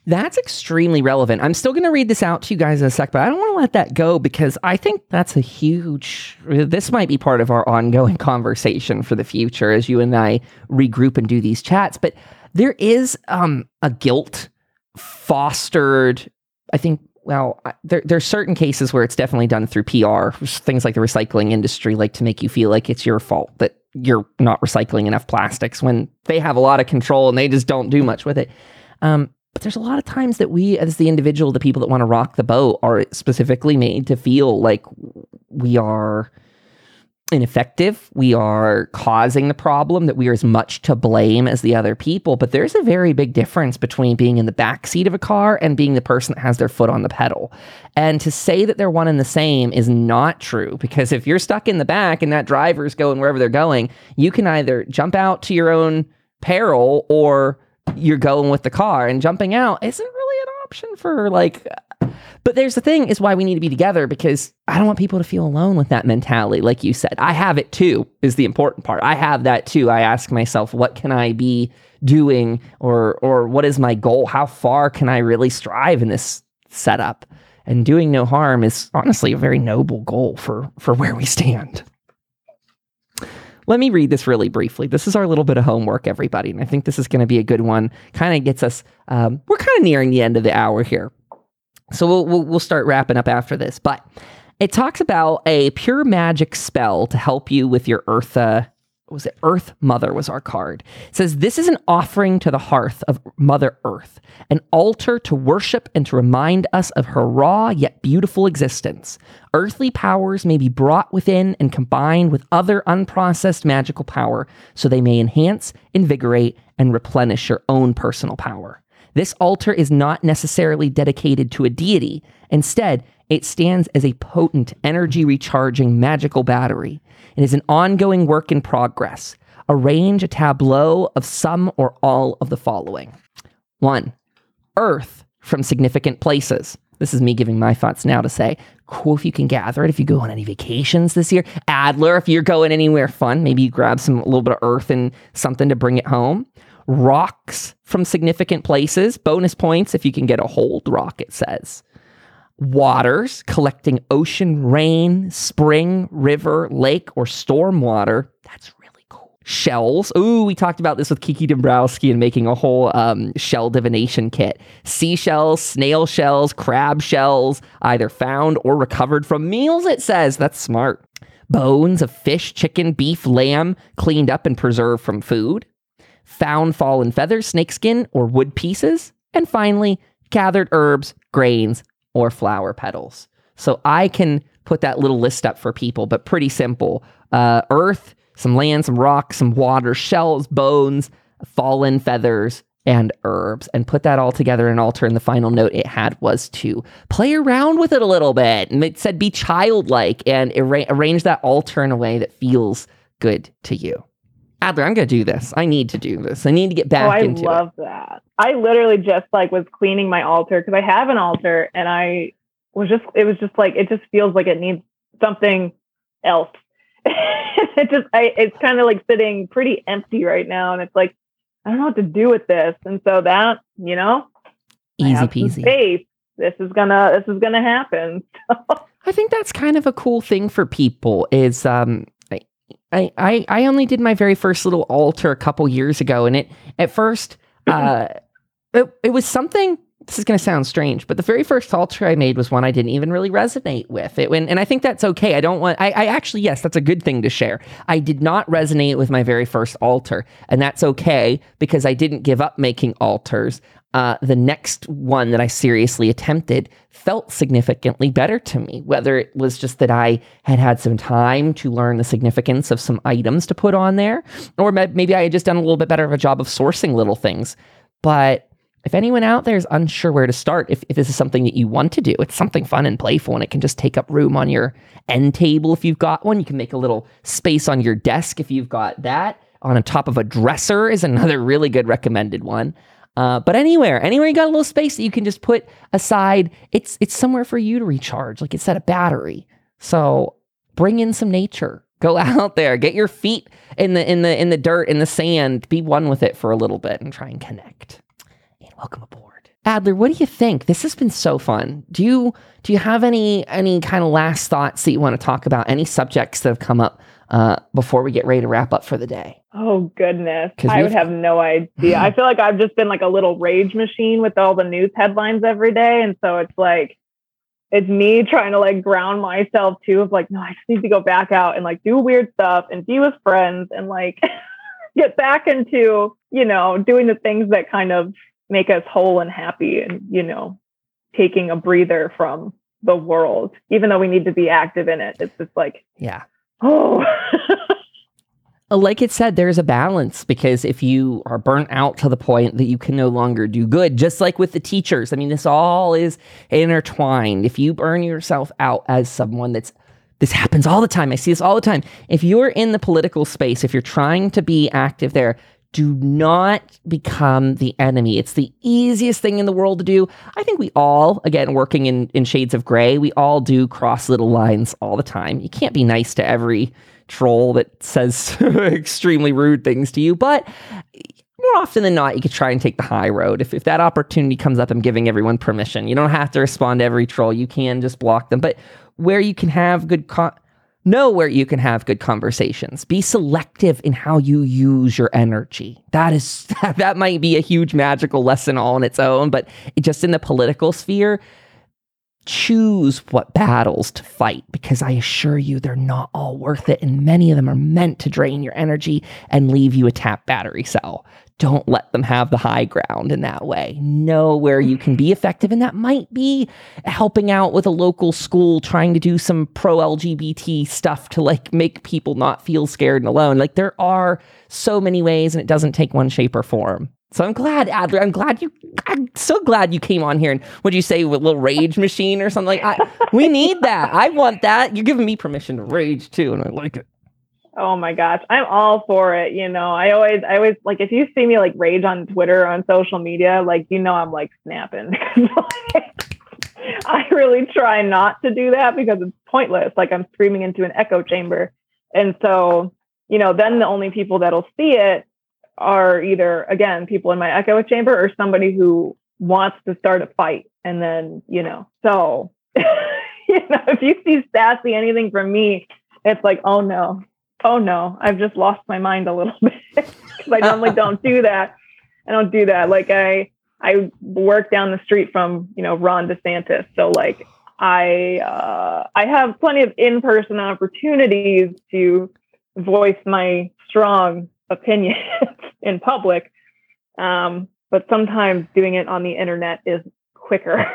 Speaker 1: that's extremely relevant. I'm still going to read this out to you guys in a sec, but I don't want to let that go because I think that's a huge. This might be part of our ongoing [laughs] conversation for the future as you and I regroup and do these chats. But there is um, a guilt fostered. I think. Well, there there's certain cases where it's definitely done through PR. Things like the recycling industry like to make you feel like it's your fault that you're not recycling enough plastics when they have a lot of control and they just don't do much with it. Um, but there's a lot of times that we, as the individual, the people that want to rock the boat, are specifically made to feel like we are ineffective. We are causing the problem, that we are as much to blame as the other people. But there's a very big difference between being in the back seat of a car and being the person that has their foot on the pedal. And to say that they're one and the same is not true because if you're stuck in the back and that driver's going wherever they're going, you can either jump out to your own peril or you're going with the car and jumping out isn't really an option for like but there's the thing is why we need to be together because I don't want people to feel alone with that mentality like you said. I have it too is the important part. I have that too. I ask myself what can I be doing or or what is my goal? How far can I really strive in this setup? And doing no harm is honestly a very noble goal for for where we stand. Let me read this really briefly. This is our little bit of homework, everybody. And I think this is going to be a good one. Kind of gets us, um, we're kind of nearing the end of the hour here. So we'll, we'll, we'll start wrapping up after this. But it talks about a pure magic spell to help you with your Eartha was it Earth Mother was our card. It says this is an offering to the hearth of Mother Earth, an altar to worship and to remind us of her raw yet beautiful existence. Earthly powers may be brought within and combined with other unprocessed magical power so they may enhance, invigorate, and replenish your own personal power. This altar is not necessarily dedicated to a deity. Instead, it stands as a potent, energy recharging magical battery. It is an ongoing work in progress. Arrange a tableau of some or all of the following one, Earth from significant places. This is me giving my thoughts now to say, cool if you can gather it. If you go on any vacations this year, Adler, if you're going anywhere fun, maybe you grab some a little bit of earth and something to bring it home. Rocks from significant places, bonus points if you can get a hold rock, it says waters, collecting ocean rain, spring, river, lake, or storm water. That's really cool. Shells. Ooh, we talked about this with Kiki Dombrowski and making a whole um, shell divination kit. Seashells, snail shells, crab shells, either found or recovered from meals, it says. That's smart. Bones of fish, chicken, beef, lamb, cleaned up and preserved from food. Found fallen feathers, snakeskin, or wood pieces. And finally, gathered herbs, grains, or flower petals. So I can put that little list up for people, but pretty simple. Uh, earth, some land, some rocks, some water, shells, bones, fallen feathers, and herbs and put that all together in an altar. And the final note it had was to play around with it a little bit. And it said be childlike and arra- arrange that altar in a way that feels good to you. Adler, I'm going to do this. I need to do this. I need to get back into
Speaker 2: oh, I
Speaker 1: into
Speaker 2: love
Speaker 1: it.
Speaker 2: that. I literally just like was cleaning my altar because I have an altar and I was just, it was just like, it just feels like it needs something else. [laughs] it just, I, it's kind of like sitting pretty empty right now. And it's like, I don't know what to do with this. And so that, you know,
Speaker 1: easy peasy.
Speaker 2: Space. This is gonna, this is gonna happen. [laughs]
Speaker 1: I think that's kind of a cool thing for people is, um, I, I, I only did my very first little altar a couple years ago, and it at first, uh, it, it was something. This is going to sound strange, but the very first altar I made was one I didn't even really resonate with. It, and, and I think that's okay. I don't want. I, I actually, yes, that's a good thing to share. I did not resonate with my very first altar, and that's okay because I didn't give up making altars uh, the next one that I seriously attempted felt significantly better to me. Whether it was just that I had had some time to learn the significance of some items to put on there, or maybe I had just done a little bit better of a job of sourcing little things. But if anyone out there is unsure where to start, if, if this is something that you want to do, it's something fun and playful, and it can just take up room on your end table if you've got one. You can make a little space on your desk if you've got that. On top of a dresser is another [laughs] really good recommended one. Uh, but anywhere, anywhere you got a little space that you can just put aside, it's it's somewhere for you to recharge. Like it's at a battery. So bring in some nature. [laughs] Go out there, get your feet in the in the in the dirt, in the sand, be one with it for a little bit, and try and connect. And welcome aboard, Adler. What do you think? This has been so fun. Do you do you have any any kind of last thoughts that you want to talk about? Any subjects that have come up uh, before we get ready to wrap up for the day?
Speaker 2: Oh goodness, I would have no idea. I [laughs] feel like I've just been like a little rage machine with all the news headlines every day, and so it's like it's me trying to like ground myself too. Of like, no, I just need to go back out and like do weird stuff and be with friends and like [laughs] get back into you know doing the things that kind of make us whole and happy and you know taking a breather from the world even though we need to be active in it it's just like
Speaker 1: yeah
Speaker 2: Oh. [laughs]
Speaker 1: Uh, like it said, there's a balance because if you are burnt out to the point that you can no longer do good, just like with the teachers, I mean, this all is intertwined. If you burn yourself out as someone that's this happens all the time. I see this all the time. If you're in the political space, if you're trying to be active there, do not become the enemy. It's the easiest thing in the world to do. I think we all, again, working in, in shades of gray, we all do cross little lines all the time. You can't be nice to every troll that says [laughs] extremely rude things to you, but more often than not, you could try and take the high road. If, if that opportunity comes up, I'm giving everyone permission. You don't have to respond to every troll. You can just block them. But where you can have good know where you can have good conversations. Be selective in how you use your energy. That is [laughs] that might be a huge magical lesson all on its own, but just in the political sphere, choose what battles to fight because I assure you they're not all worth it and many of them are meant to drain your energy and leave you a tap battery cell don't let them have the high ground in that way. Know where you can be effective. And that might be helping out with a local school, trying to do some pro LGBT stuff to like make people not feel scared and alone. Like there are so many ways and it doesn't take one shape or form. So I'm glad, Adler. I'm glad you. I'm so glad you came on here and would you say with a little rage machine or something like? I, we need that. I want that. You're giving me permission to rage too, and I like it.
Speaker 2: Oh my gosh, I'm all for it. You know, I always, I always like if you see me like rage on Twitter on social media, like you know, I'm like snapping. [laughs] I really try not to do that because it's pointless. Like I'm screaming into an echo chamber, and so you know, then the only people that'll see it are either again people in my echo chamber or somebody who wants to start a fight, and then you know, so [laughs] you know, if you see sassy anything from me, it's like, oh no, oh no, I've just lost my mind a little [laughs] bit because I normally don't do [laughs] that. I don't do that. Like I, I work down the street from, you know, Ron DeSantis. So like I, uh, I have plenty of in-person opportunities to voice my strong opinion [laughs] in public. Um, but sometimes doing it on the internet is quicker.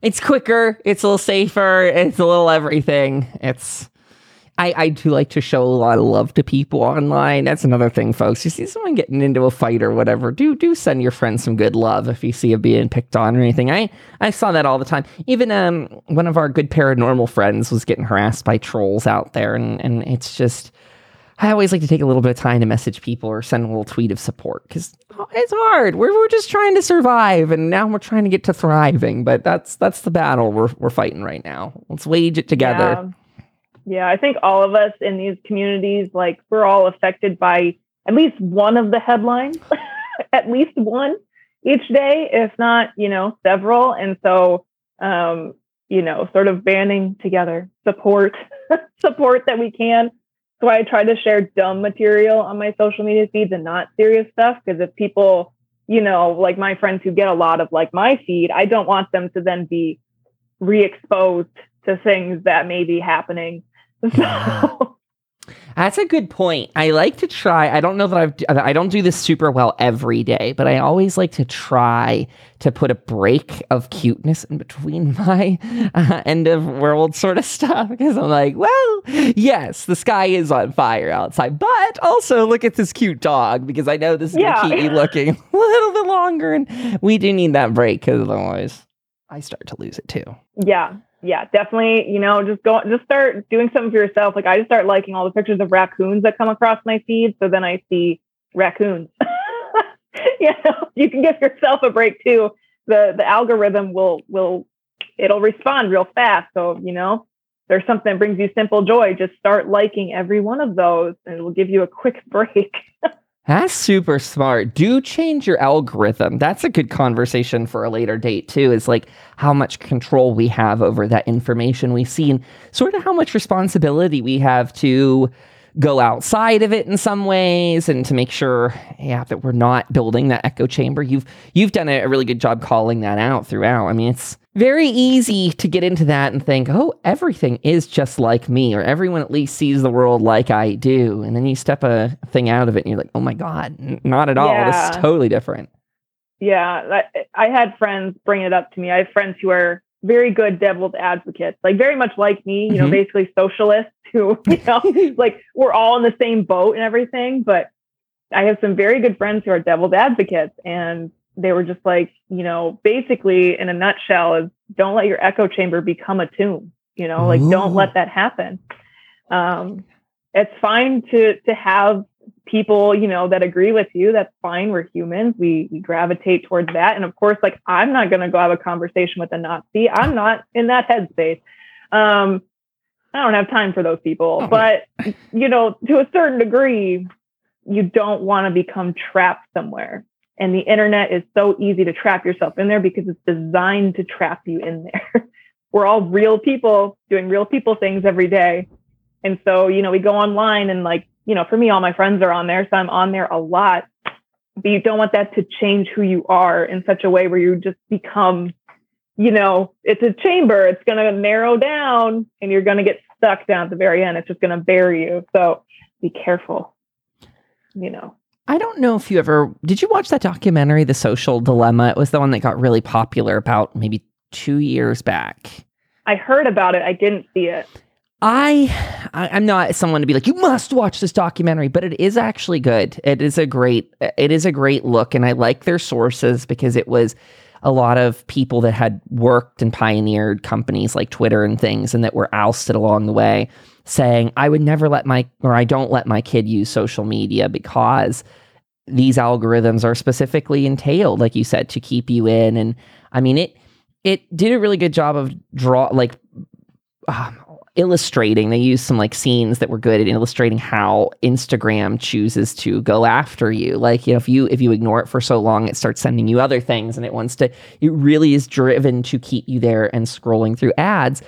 Speaker 1: it's quicker. It's a little safer. It's a little everything. It's, I, I do like to show a lot of love to people online. That's another thing, folks. You see someone getting into a fight or whatever, do do send your friends some good love if you see a being picked on or anything. I, I saw that all the time. Even um one of our good paranormal friends was getting harassed by trolls out there, and, and it's just I always like to take a little bit of time to message people or send a little tweet of support because it's hard. We're, we're just trying to survive, and now we're trying to get to thriving. But that's that's the battle we're we're fighting right now. Let's wage it together.
Speaker 2: Yeah. Yeah, I think all of us in these communities, like we're all affected by at least one of the headlines, [laughs] at least one each day, if not you know several. And so, um, you know, sort of banding together, support [laughs] support that we can so I try to share dumb material on my social media feeds and not serious stuff because if people, you know, like my friends who get a lot of like my feed, I don't want them to then be re-exposed to things that may be happening. [laughs] So
Speaker 1: that's a good point. I like to try. I don't know that I've. I don't do this super well every day, but I always like to try to put a break of cuteness in between [laughs] my uh, end of world sort of stuff because I'm like, well, yes, the sky is on fire outside, but also look at this cute dog because I know this is yeah. gonna keep you looking [laughs] a little bit longer, and we do need that break because otherwise, I start to lose it too.
Speaker 2: Yeah, yeah, definitely, you know, just go, just start doing something for yourself. Like I just start liking all the pictures of raccoons that come across my feed. So then I see raccoons. [laughs] you know, you can give yourself a break too. The, the algorithm will, will, it'll respond real fast. So, you know, there's something that brings you simple joy. Just start liking every one of those and it will give you a quick [laughs] break.
Speaker 1: That's super smart. Do change your algorithm. That's a good conversation for a later date, too, is like how much control we have over that information we see and sort of how much responsibility we have to go outside of it in some ways and to make sure yeah that we're not building that echo chamber you've you've done a, really good job calling that out throughout i mean it's very easy to get into that and think oh everything is just like me or everyone at least sees the world like i do and then you step a thing out of it and you're like oh my god not at all yeah. this is totally different
Speaker 2: yeah i had friends bring it up to me i have friends who are very good devil's advocates, like very much like me, you mm-hmm. know, basically socialists who, [laughs] you know, [laughs] like we're all in the same boat and everything. But I have some very good friends who are devil's advocates. And they were just like, you know, basically in a nutshell is don't let your echo chamber become a tomb, you know, like Ooh. don't let that happen. Um, it's fine to to have people, you know, that agree with you, that's fine. We're humans. We, we gravitate towards that. And of course, like I'm not going to go have a conversation with a Nazi. I'm not in that headspace. Um, I don't have time for those people. Oh. But, you know, to a certain degree, you don't want to become trapped somewhere. And the internet is so easy to trap yourself in there because it's designed to trap you in there. [laughs] We're all real people doing real people things every day. And so, you know, we go online and like you know, for me, all my friends are on there, so I'm on there a lot. But you don't want that to change who you are in such a way where you just become, you know, it's a chamber. It's going to narrow down and you're going to get stuck down at the very end. It's just going to bury you. So be careful, you know.
Speaker 1: I don't know if you ever did you watch that documentary, The Social Dilemma? It was the one that got really popular about maybe two years back.
Speaker 2: I heard about it. I didn't see it.
Speaker 1: I, I am not someone to be like you must watch this documentary, but it is actually good. It is a great it is a great look, and I like their sources because it was a lot of people that had worked and pioneered companies like Twitter and things, and that were ousted along the way, saying I would never let my or I don't let my kid use social media because these algorithms are specifically entailed, like you said, to keep you in. And I mean it it did a really good job of draw like um, illustrating. They used some like scenes that were good at illustrating how instagram chooses to go after you. Like you know if you if you ignore it for so long it starts sending you other things and it wants to it really is driven to keep you there and scrolling through ads.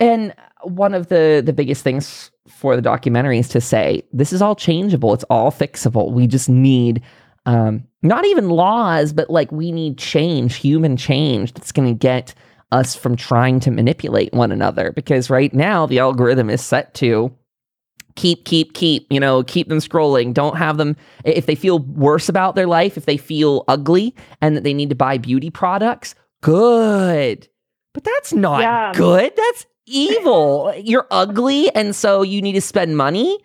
Speaker 1: And one of the the biggest things for the documentary is to say this is all changeable. It's all fixable. We just need um not even laws but like we need change human change that's going to get us from trying to manipulate one another. Because right now the algorithm is set to keep keep keep you know keep them scrolling. Don't have them if they feel worse about their life if they feel ugly and that they need to buy beauty products good. But that's not yeah. good. That's evil. You're ugly, and so you need to spend money.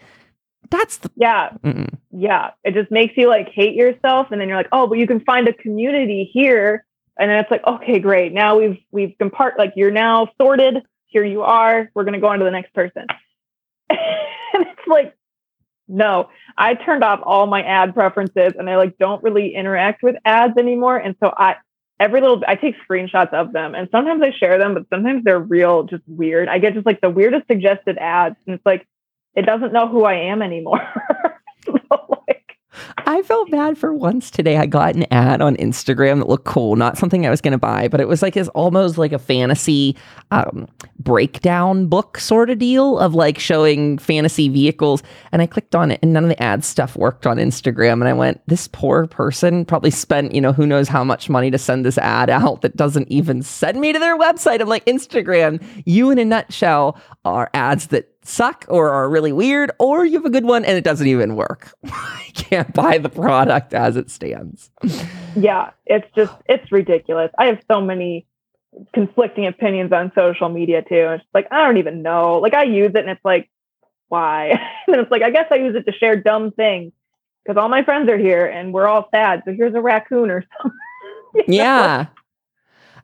Speaker 1: That's the
Speaker 2: yeah, Mm-mm. yeah. It just makes you like hate yourself, and then you're like, oh, but you can find a community here, and then it's like, okay, great. Now we've we've compart like you're now sorted. Here you are. We're gonna go on to the next person. [laughs] and it's like, no, I turned off all my ad preferences, and I like don't really interact with ads anymore. And so I every little I take screenshots of them and sometimes I share them, but sometimes they're real, just weird. I get just like the weirdest suggested ads, and it's like it doesn't know who I am anymore. [laughs]
Speaker 1: I felt bad for once today. I got an ad on Instagram that looked cool, not something I was going to buy, but it was like it's almost like a fantasy um, breakdown book sort of deal of like showing fantasy vehicles. And I clicked on it, and none of the ad stuff worked on Instagram. And I went, this poor person probably spent, you know, who knows how much money to send this ad out that doesn't even send me to their website. I'm like, Instagram, you in a nutshell are ads that suck or are really weird, or you have a good one and it doesn't even work. [laughs] I can't buy the product as it stands.
Speaker 2: Yeah, it's just, it's ridiculous. I have so many conflicting opinions on social media too. It's like, I don't even know. Like, I use it and it's like, why? [laughs] and it's like, I guess I use it to share dumb things because all my friends are here and we're all sad. So here's a raccoon or something. [laughs]
Speaker 1: yeah.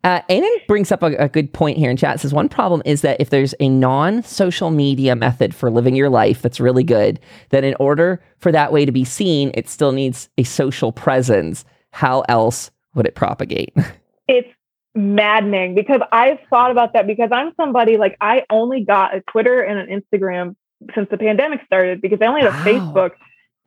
Speaker 1: Uh, Aiden brings up a, a, good point here in chat. Says one problem is that if there's a non-social media method for living your life that's really good, then in order for that way to be seen, it still needs a social presence. How else would it propagate? [laughs]
Speaker 2: It's maddening because I've thought about that because I'm somebody like I only got a Twitter and an Instagram since the pandemic started because I only had a wow. Facebook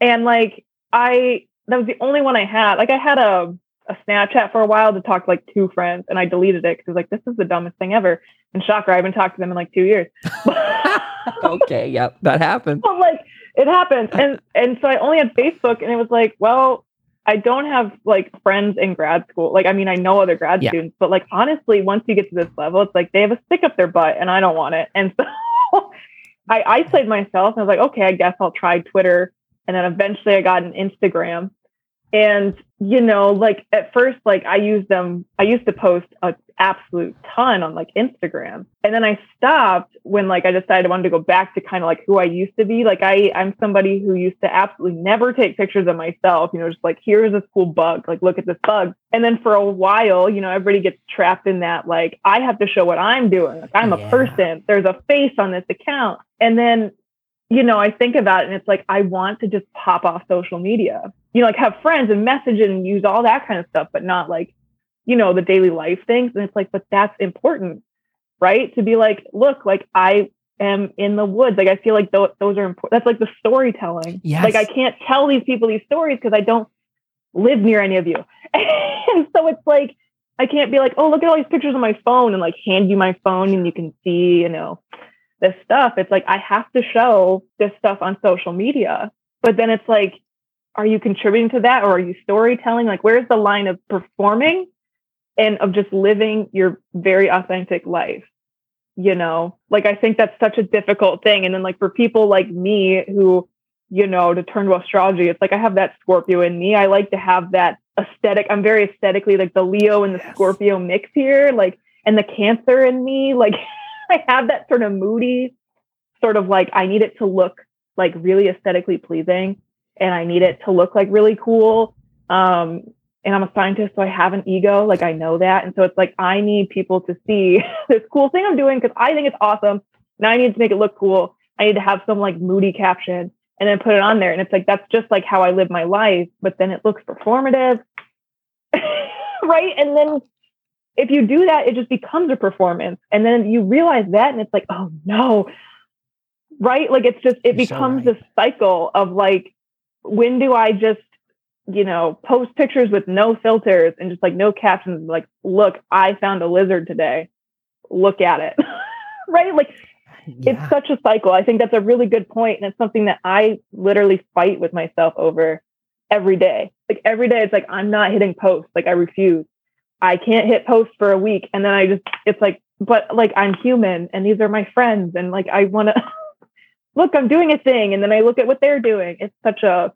Speaker 2: and like I that was the only one I had. Like I had a a Snapchat for a while to talk to like two friends, and I deleted it because I was like, "This is the dumbest thing ever." And shocker, I haven't talked to them in like two years. [laughs]
Speaker 1: okay, yep, that happened.
Speaker 2: But like, it happened, and and so I only had Facebook, and it was like, well, I don't have like friends in grad school. Like, I mean, I know other grad yeah. students, but like honestly, once you get to this level, it's like they have a stick up their butt, and I don't want it, and so [laughs] I isolated myself, and I was like, okay, I guess I'll try Twitter, and then eventually I got an Instagram and, you know, like at first, like I used them, I used to post an absolute ton on like Instagram. And then I stopped when like I decided I wanted to go back to kind of like who I used to be. Like I, I'm somebody who used to absolutely never take pictures of myself, you know, just like, here's this cool bug, like look at this bug. And then for a while, you know, everybody gets trapped in that, like, I have to show what I'm doing. Like, I'm yeah. a person. There's a face on this account. And then you know, I think about it and it's like, I want to just pop off social media, you know, like have friends and message and use all that kind of stuff, but not like, you know, the daily life things. And it's like, but that's important, right? To be like, look, like I am in the woods. Like, I feel like th- those are important. That's like the storytelling. Yes. Like, I can't tell these people these stories because I don't live near any of you. [laughs] and so it's like, I can't be like, oh, look at all these pictures on my phone and like hand you my phone and you can see, you know, this stuff, it's like I have to show this stuff on social media. But then it's like, are you contributing to that or are you storytelling? Like, where's the line of performing and of just living your very authentic life? You know, like I think that's such a difficult thing. And then, like, for people like me who, you know, to turn to astrology, it's like I have that Scorpio in me. I like to have that aesthetic. I'm very aesthetically like the Leo and the yes. Scorpio mix here, like, and the Cancer in me. Like, [laughs] I have that sort of moody, sort of like I need it to look like really aesthetically pleasing and I need it to look like really cool. Um, and I'm a scientist, so I have an ego, like I know that. And so it's like I need people to see [laughs] this cool thing I'm doing because I think it's awesome. Now I need to make it look cool. I need to have some like moody caption and then put it on there. And it's like that's just like how I live my life, but then it looks performative. [laughs] right. And then if you do that, it just becomes a performance. And then you realize that, and it's like, oh no, right? Like it's just, it You're becomes so right. a cycle of like, when do I just, you know, post pictures with no filters and just like no captions, like, look, I found a lizard today. Look at it. [laughs] right? Like, yeah. it's such a cycle. I think that's a really good point, And it's something that I literally fight with myself over every day. Like every day, it's like, I'm not hitting post. Like I refuse I can't hit post for a week. And then I just, it's like, but like I'm human and these are my friends. And like, I want to [laughs] look, I'm doing a thing. And then I look at what they're doing. It's such a,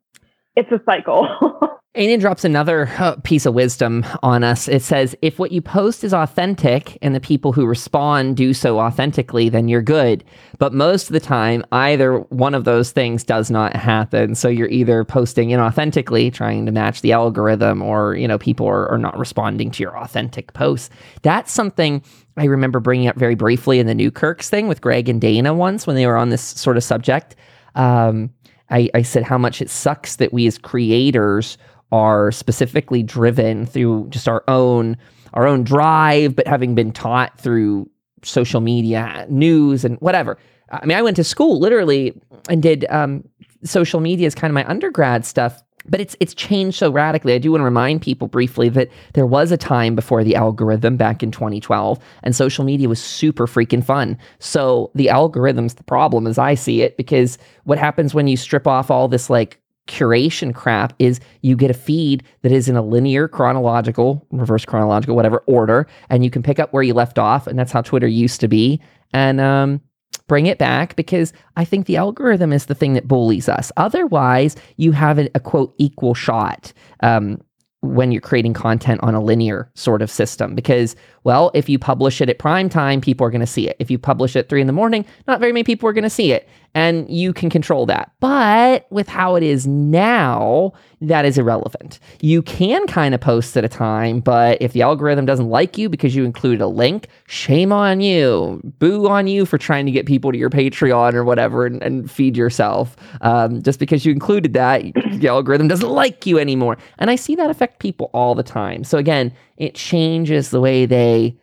Speaker 2: it's a cycle. [laughs]
Speaker 1: Aiden drops another piece of wisdom on us. It says, if what you post is authentic and the people who respond do so authentically, then you're good. But most of the time, either one of those things does not happen. So you're either posting inauthentically, trying to match the algorithm, or, you know, people are, are not responding to your authentic posts. That's something I remember bringing up very briefly in the New Newkirks thing with Greg and Dana once when they were on this sort of subject. Um, I, I said how much it sucks that we as creators are specifically driven through just our own our own drive, but having been taught through social media, news, and whatever. I mean, I went to school literally and did um, social media as kind of my undergrad stuff but it's it's changed so radically. I do want to remind people briefly that there was a time before the algorithm back in 2012 and social media was super freaking fun. So the algorithm's the problem as I see it because what happens when you strip off all this like curation crap is you get a feed that is in a linear chronological reverse chronological whatever order and you can pick up where you left off and that's how twitter used to be and um, bring it back because I think the algorithm is the thing that bullies us. Otherwise, you have a, a quote equal shot. Um, when you're creating content on a linear sort of system because well if you publish it at prime time people are going to see it if you publish it at three in the morning not very many people are going to see it and you can control that. But with how it is now that is irrelevant. You can kind of post at a time but if the algorithm doesn't like you because you included a link shame on you. Boo on you for trying to get people to your patreon or whatever and, and feed yourself. Um, just because you included that the algorithm doesn't like you anymore. And i see that affect people all the time. So again it changes the way they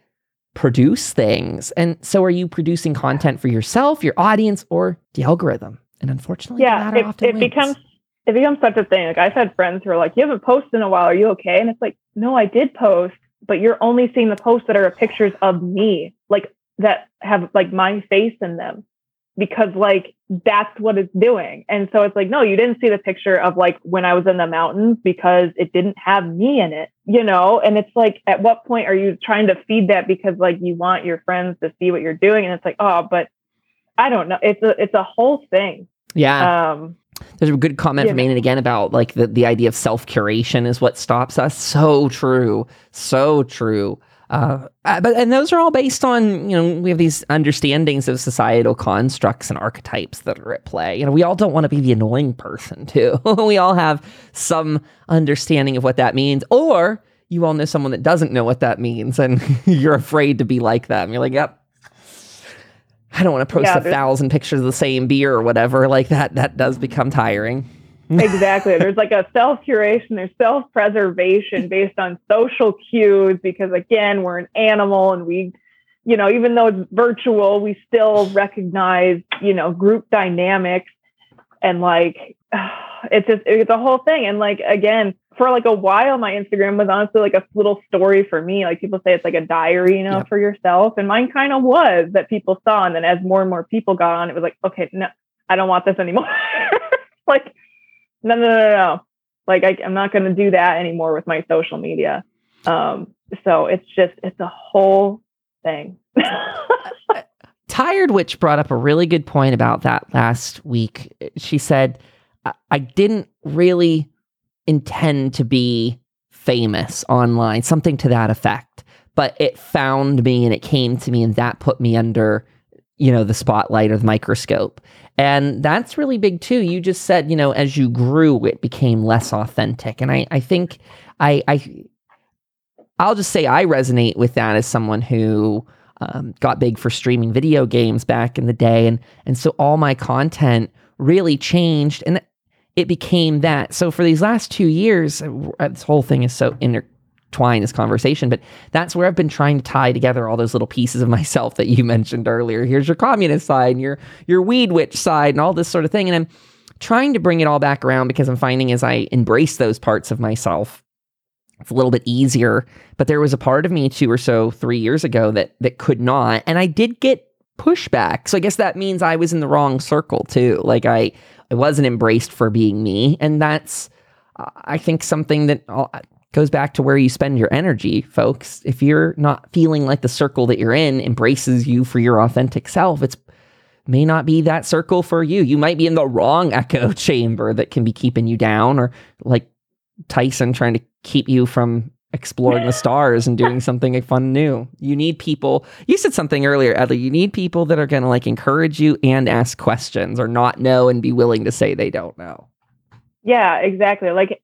Speaker 1: produce things. And so are you producing content for yourself, your audience, or the algorithm? And unfortunately,
Speaker 2: yeah, it, it becomes it becomes such a thing. Like I've had friends who are like, "You haven't posted in a while. Are you okay?" And it's like, "No, I did post, but you're only seeing the posts that are pictures of me, like that have like my face in them." Because like that's what it's doing. And so it's like, no, you didn't see the picture of like when I was in the mountains because it didn't have me in it, you know? And it's like, at what point are you trying to feed that because like you want your friends to see what you're doing? And it's like, oh, but I don't know. It's a it's a whole thing.
Speaker 1: Yeah. Um there's a good comment yeah. from Aiden again about like the, the idea of self curation is what stops us. So true. So true. Uh, uh, but and those are all based on you know we have these understandings of societal constructs and archetypes that are at play. You know we all don't want to be the annoying person [laughs] too. we all have some understanding of what that means, or you all know someone that doesn't know what that means, and [laughs] you're afraid to be like them. You're like, yep. I don't want to post yeah, a thousand pictures of the same beer or whatever. Like that, that does become tiring [laughs]
Speaker 2: exactly. There's like a self curation, there's self preservation based on social cues because, again, we're an animal and we, you know, even though it's virtual, we still recognize, you know, group dynamics and like, [sighs] it's just, it's a whole thing. And like, again, for like a while, my Instagram was honestly like a little story for me. Like people say it's like a diary, you know, yeah. for yourself. And mine kind of was that people saw. And then as more and more people got on, it was like, okay, no, I don't want this anymore. [laughs] like, no, no, no, no. Like I, I'm not going to do that anymore with my social media. Um, so it's just, it's a whole thing. [laughs]
Speaker 1: Tired Witch brought up a really good point about that last week. She said, I didn't really intend to be famous online, something to that effect, but it found me and it came to me and that put me under, you know, the spotlight or the microscope. And that's really big too. You just said, you know, as you grew, it became less authentic. And I, I think I, I, I'll just say I resonate with that as someone who um, got big for streaming video games back in the day. And, and so all my content really changed and it became that. So for these last two years, uh, this whole thing is so inter- twine this conversation, but that's where I've been trying to tie together all those little pieces of [laughs] myself that you mentioned earlier. Here's your communist side, and your your weed witch side, and all this sort of thing. And I'm trying to bring it all back around because I'm finding as I embrace those parts of myself, it's a little bit easier. But there was a part of me two or so three years ago that that could not, and I did get pushback. So I guess that means I was in the wrong circle too. Like I I wasn't embraced for being me, and that's I think something that goes back to where you spend your energy, folks. If you're not feeling like the circle that you're in embraces you for your authentic self, it's may not be that circle for you. You might be in the wrong [laughs] echo chamber that can be keeping you down or like Tyson trying to keep you from exploring the stars and doing something fun new. You need people. You said something earlier, Adler. You need people that are going to like encourage you and ask questions or not know and be willing to say they don't know.
Speaker 2: Yeah, exactly. Like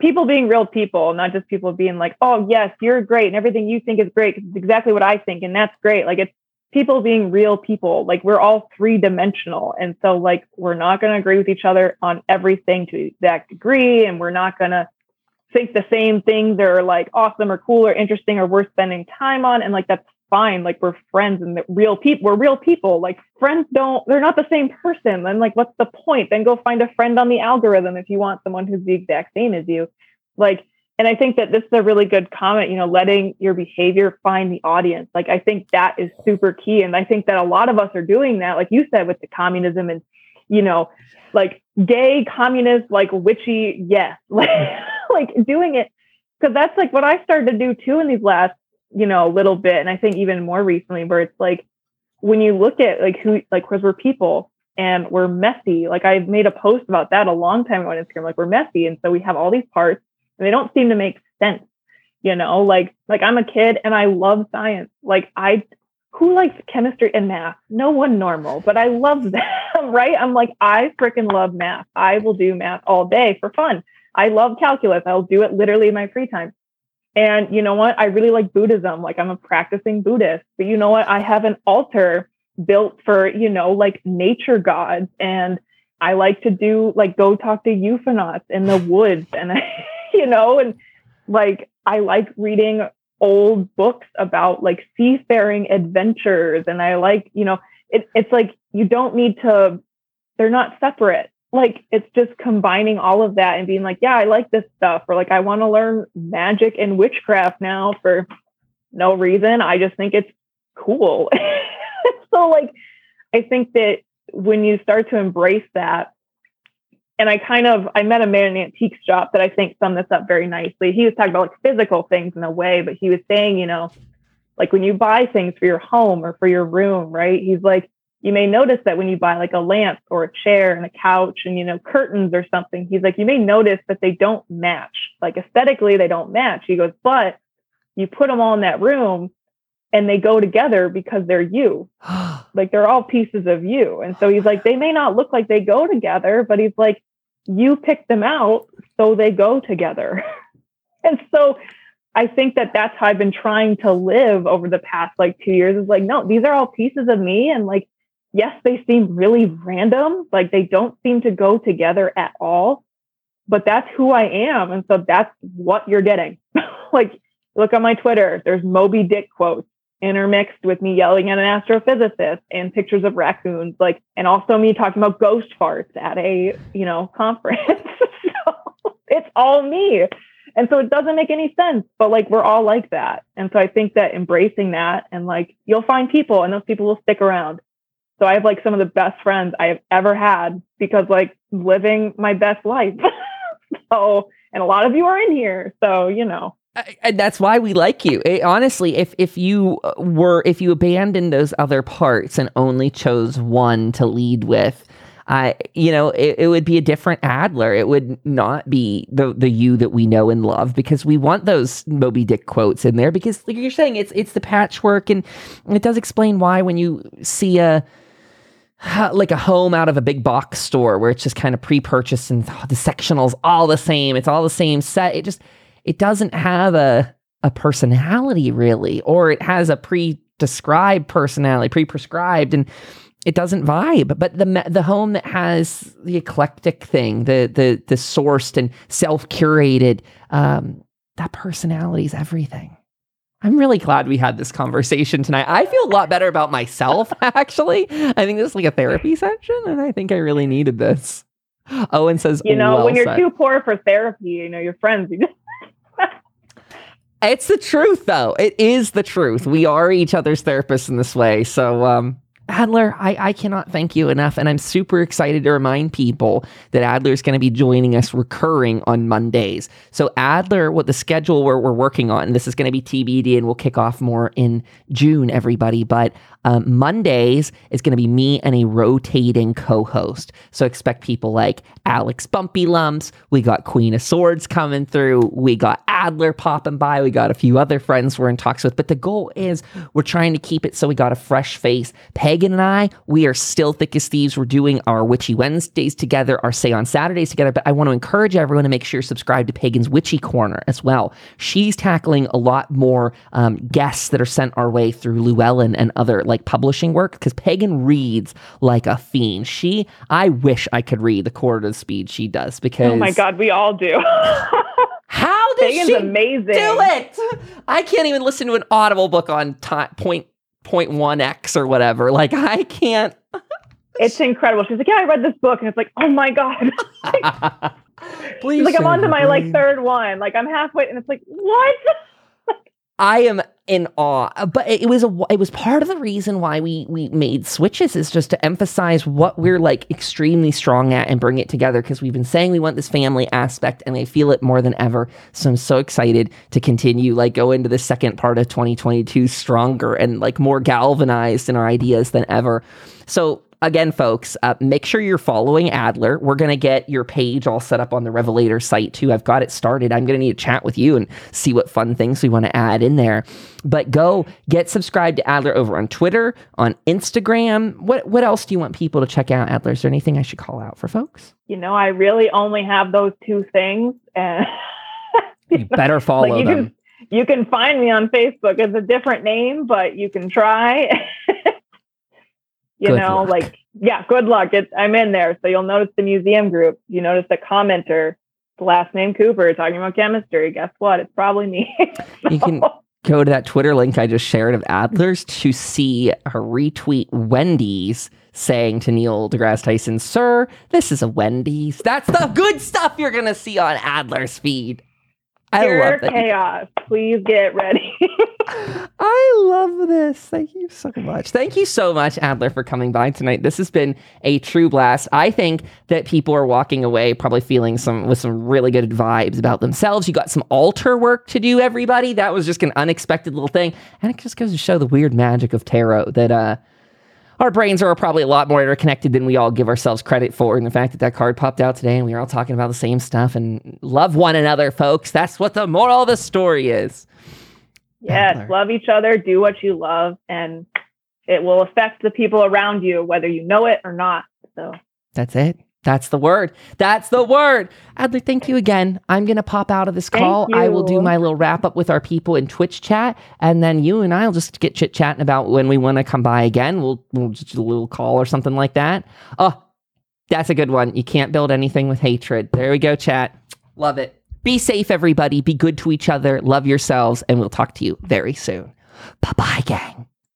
Speaker 2: people being real people, not just people being like, "Oh, yes, you're great and everything you think is great it's exactly what I think and that's great." Like it's people being real people. Like we're all three dimensional. And so like we're not going to agree with each other on everything to that degree. And we're not going to think the same things are like awesome or cool or interesting or worth spending time on. And like that's fine. Like we're friends and real people. We're real people. Like friends don't, they're not the same person. Then like what's the point? Then go find a friend on the algorithm if you want someone who's the exact same as you. Like and I think that this is a really good comment, you know, letting your behavior find the audience. Like, I think that is super key. And I think that a lot of us are doing that, like you said, with the communism and, you know, like gay, communist, like witchy, yes, like, [laughs] like doing it. Cause that's like what I started to do too in these last, you know, a little bit. And I think even more recently, where it's like, when you look at like who, like, because we're people and we're messy. Like, I made a post about that a long time ago on Instagram, like, we're messy. And so we have all these parts and they don't seem to make sense you know like like i'm a kid and i love science like i who likes chemistry and math no one normal but i love [laughs] them right i'm like i freaking love math i will do math all day for fun i love calculus i'll do it literally in my free time and you know what? I really like buddhism. Like i'm a practicing buddhist. But you know what? I have an altar built for you know like nature gods. And i like to do like go talk to euphonauts in the woods. And [laughs] you know, and like I like reading old books about like seafaring adventures. And I like, you know, it, it's like you don't need to they're not separate. Like it's just combining all of that and being like, yeah, I like this stuff or like I want to learn magic and witchcraft now for no reason. I just think it's cool. [laughs] so like I think that when you start to embrace that and I kind of I met a man in an antique shop that I think summed this up very nicely. He was talking about like physical things in a way, but he was saying, you know, like when you buy things for your home or for your room, right? He's like, you may notice that when you buy like a lamp or a chair and a couch and you know curtains or something, he's like, you may notice that they don't match. Like aesthetically, they don't match. He goes, but you put them all in that room and they go together because they're you. [gasps] like they're all pieces of you. And so he's like, they may not look like they go together, but he's like, you pick them out so they go together. [laughs] and so I think that that's how I've been trying to live over the past like two years is like, no, these are all pieces of me. And like, yes, they seem really random. Like they don't seem to go together at all, but that's who I am. And so that's what you're getting. [laughs] like, look on my Twitter, there's Moby Dick quotes intermixed with me yelling at an astrophysicist and pictures of raccoons like and also me talking about ghost farts at a you know [laughs] conference [laughs] so it's all me and so it doesn't make any sense but like we're all like that and so i think that embracing that and like you'll find people and those people will stick around so i have like some of the best friends i have ever had because like living my best life [laughs] so and a lot of you are in here so you know
Speaker 1: and that's why we like you. It, honestly, if if you uh, were if you abandoned those other parts and only chose one to lead with, I you know it, it would be a different Adler. It would not be the the you that we know and love because we want those Moby Dick quotes in there because like you're saying it's it's the patchwork and it does explain why when you see a like a home out of a big box store where it's just kind of pre-purchased and the sectionals all the same it's all the same set it just it doesn't have a a personality really, or it has a pre-described personality, pre-prescribed, and it doesn't vibe. But the the home that has the eclectic thing, the the the sourced and self curated, um, that personality is everything. I'm really glad we had this conversation tonight. I feel a lot better about myself, [laughs] actually. I think this is like a therapy session, and I think I really needed this. Owen says,
Speaker 2: You know,
Speaker 1: well
Speaker 2: when you're
Speaker 1: said.
Speaker 2: too poor for therapy, you know, your friends, you just
Speaker 1: It's the truth, though. It is the truth. We are each other's therapists in this way. So, um, Adler, I, I cannot thank you enough. And I'm super excited to remind people that Adler is going to be joining us recurring on Mondays. So, Adler, what the schedule we're, we're working on, this is going to be TBD and we'll kick off more in June, everybody. But um, Mondays is going to be me and a rotating co host. So, expect people like Alex Bumpy Lumps. We got Queen of Swords coming through. We got Adler popping by. We got a few other friends we're in talks with. But the goal is we're trying to keep it so we got a fresh face. Pagan and I, we are still thick as thieves. We're doing our Witchy Wednesdays together, our Say on Saturdays together. But I want to encourage everyone to make sure you're subscribed to Pagan's Witchy Corner as well. She's tackling a lot more um, guests that are sent our way through Llewellyn and other like publishing work because Pagan reads like a fiend. She, I wish I could read the quarter of the speed she does because.
Speaker 2: Oh my God, we all do. [laughs]
Speaker 1: How does
Speaker 2: Pagan's
Speaker 1: she
Speaker 2: amazing.
Speaker 1: do it? I can't even listen to an Audible book on time, point point one x or whatever. Like I can't.
Speaker 2: It's incredible. She's like, yeah, I read this book, and it's like, oh my god. [laughs] [laughs]
Speaker 1: Please,
Speaker 2: She's like, I'm on to my like third one. Like I'm halfway, and it's like, what?
Speaker 1: I am in awe, uh, but it was a it was part of the reason why we we made switches is just to emphasize what we're like extremely strong at and bring it together because we've been saying we want this family aspect and I feel it more than ever. So I'm so excited to continue like go into the second part of 2022 stronger and like more galvanized in our ideas than ever. So again, folks, uh, make sure you're following Adler. We're going to get your page all set up on the Revelator site too. I've got it started. I'm going to need to chat with you and see what fun things we want to add in there. But go get subscribed to Adler over on Twitter, on Instagram. What what else do you want people to check out, Adler? Is there anything I should call out for folks?
Speaker 2: You know, I really only have those two things, and [laughs]
Speaker 1: You better follow
Speaker 2: like you
Speaker 1: them.
Speaker 2: can you can find me on Facebook. It's a different name, but you can try. [laughs] you
Speaker 1: Good
Speaker 2: know,
Speaker 1: luck.
Speaker 2: like yeah, good luck. It's I'm in there, so you'll notice the museum group. You notice the commenter, the last name Cooper, talking about chemistry. Guess what? It's probably me. [laughs]
Speaker 1: You can- go to that Twitter link I just shared of Adler's to see her retweet Wendy's saying to Neil deGrasse Tyson, Sir, this is a Wendy's. That's the good stuff you're going to see on Adler's feed. I
Speaker 2: pure
Speaker 1: love that.
Speaker 2: chaos. Please get ready. [laughs]
Speaker 1: I love this. Thank you so much. Thank you so much, Adler, for coming by tonight. This has been a true blast. I think that people are walking away probably feeling some with some really good vibes about themselves. You got some altar work to do, everybody. That was just an unexpected little thing. And it just goes to show the weird magic of tarot that uh our brains are probably a lot more interconnected than we all give ourselves credit for. And the fact that that card popped out today and we were all talking about the same stuff and love one another, folks. That's what the moral of the story is.
Speaker 2: yes,
Speaker 1: Adler.
Speaker 2: love each other, do what you love, and it will affect the people around you, whether you know it or not. So
Speaker 1: That's it. That's the word. That's the word. Adler, thank you again. I'm going to pop out of this call. I will do my little wrap up with our people in Twitch chat. And then you and I will just get chit chatting about when we want to come by again. We'll, we'll just do a little call or something like that. Oh, that's a good one. You can't build anything with hatred. There we go, chat. Love it. Be safe, everybody. Be good to each other. Love yourselves. And we'll talk to you very soon. Bye bye, gang.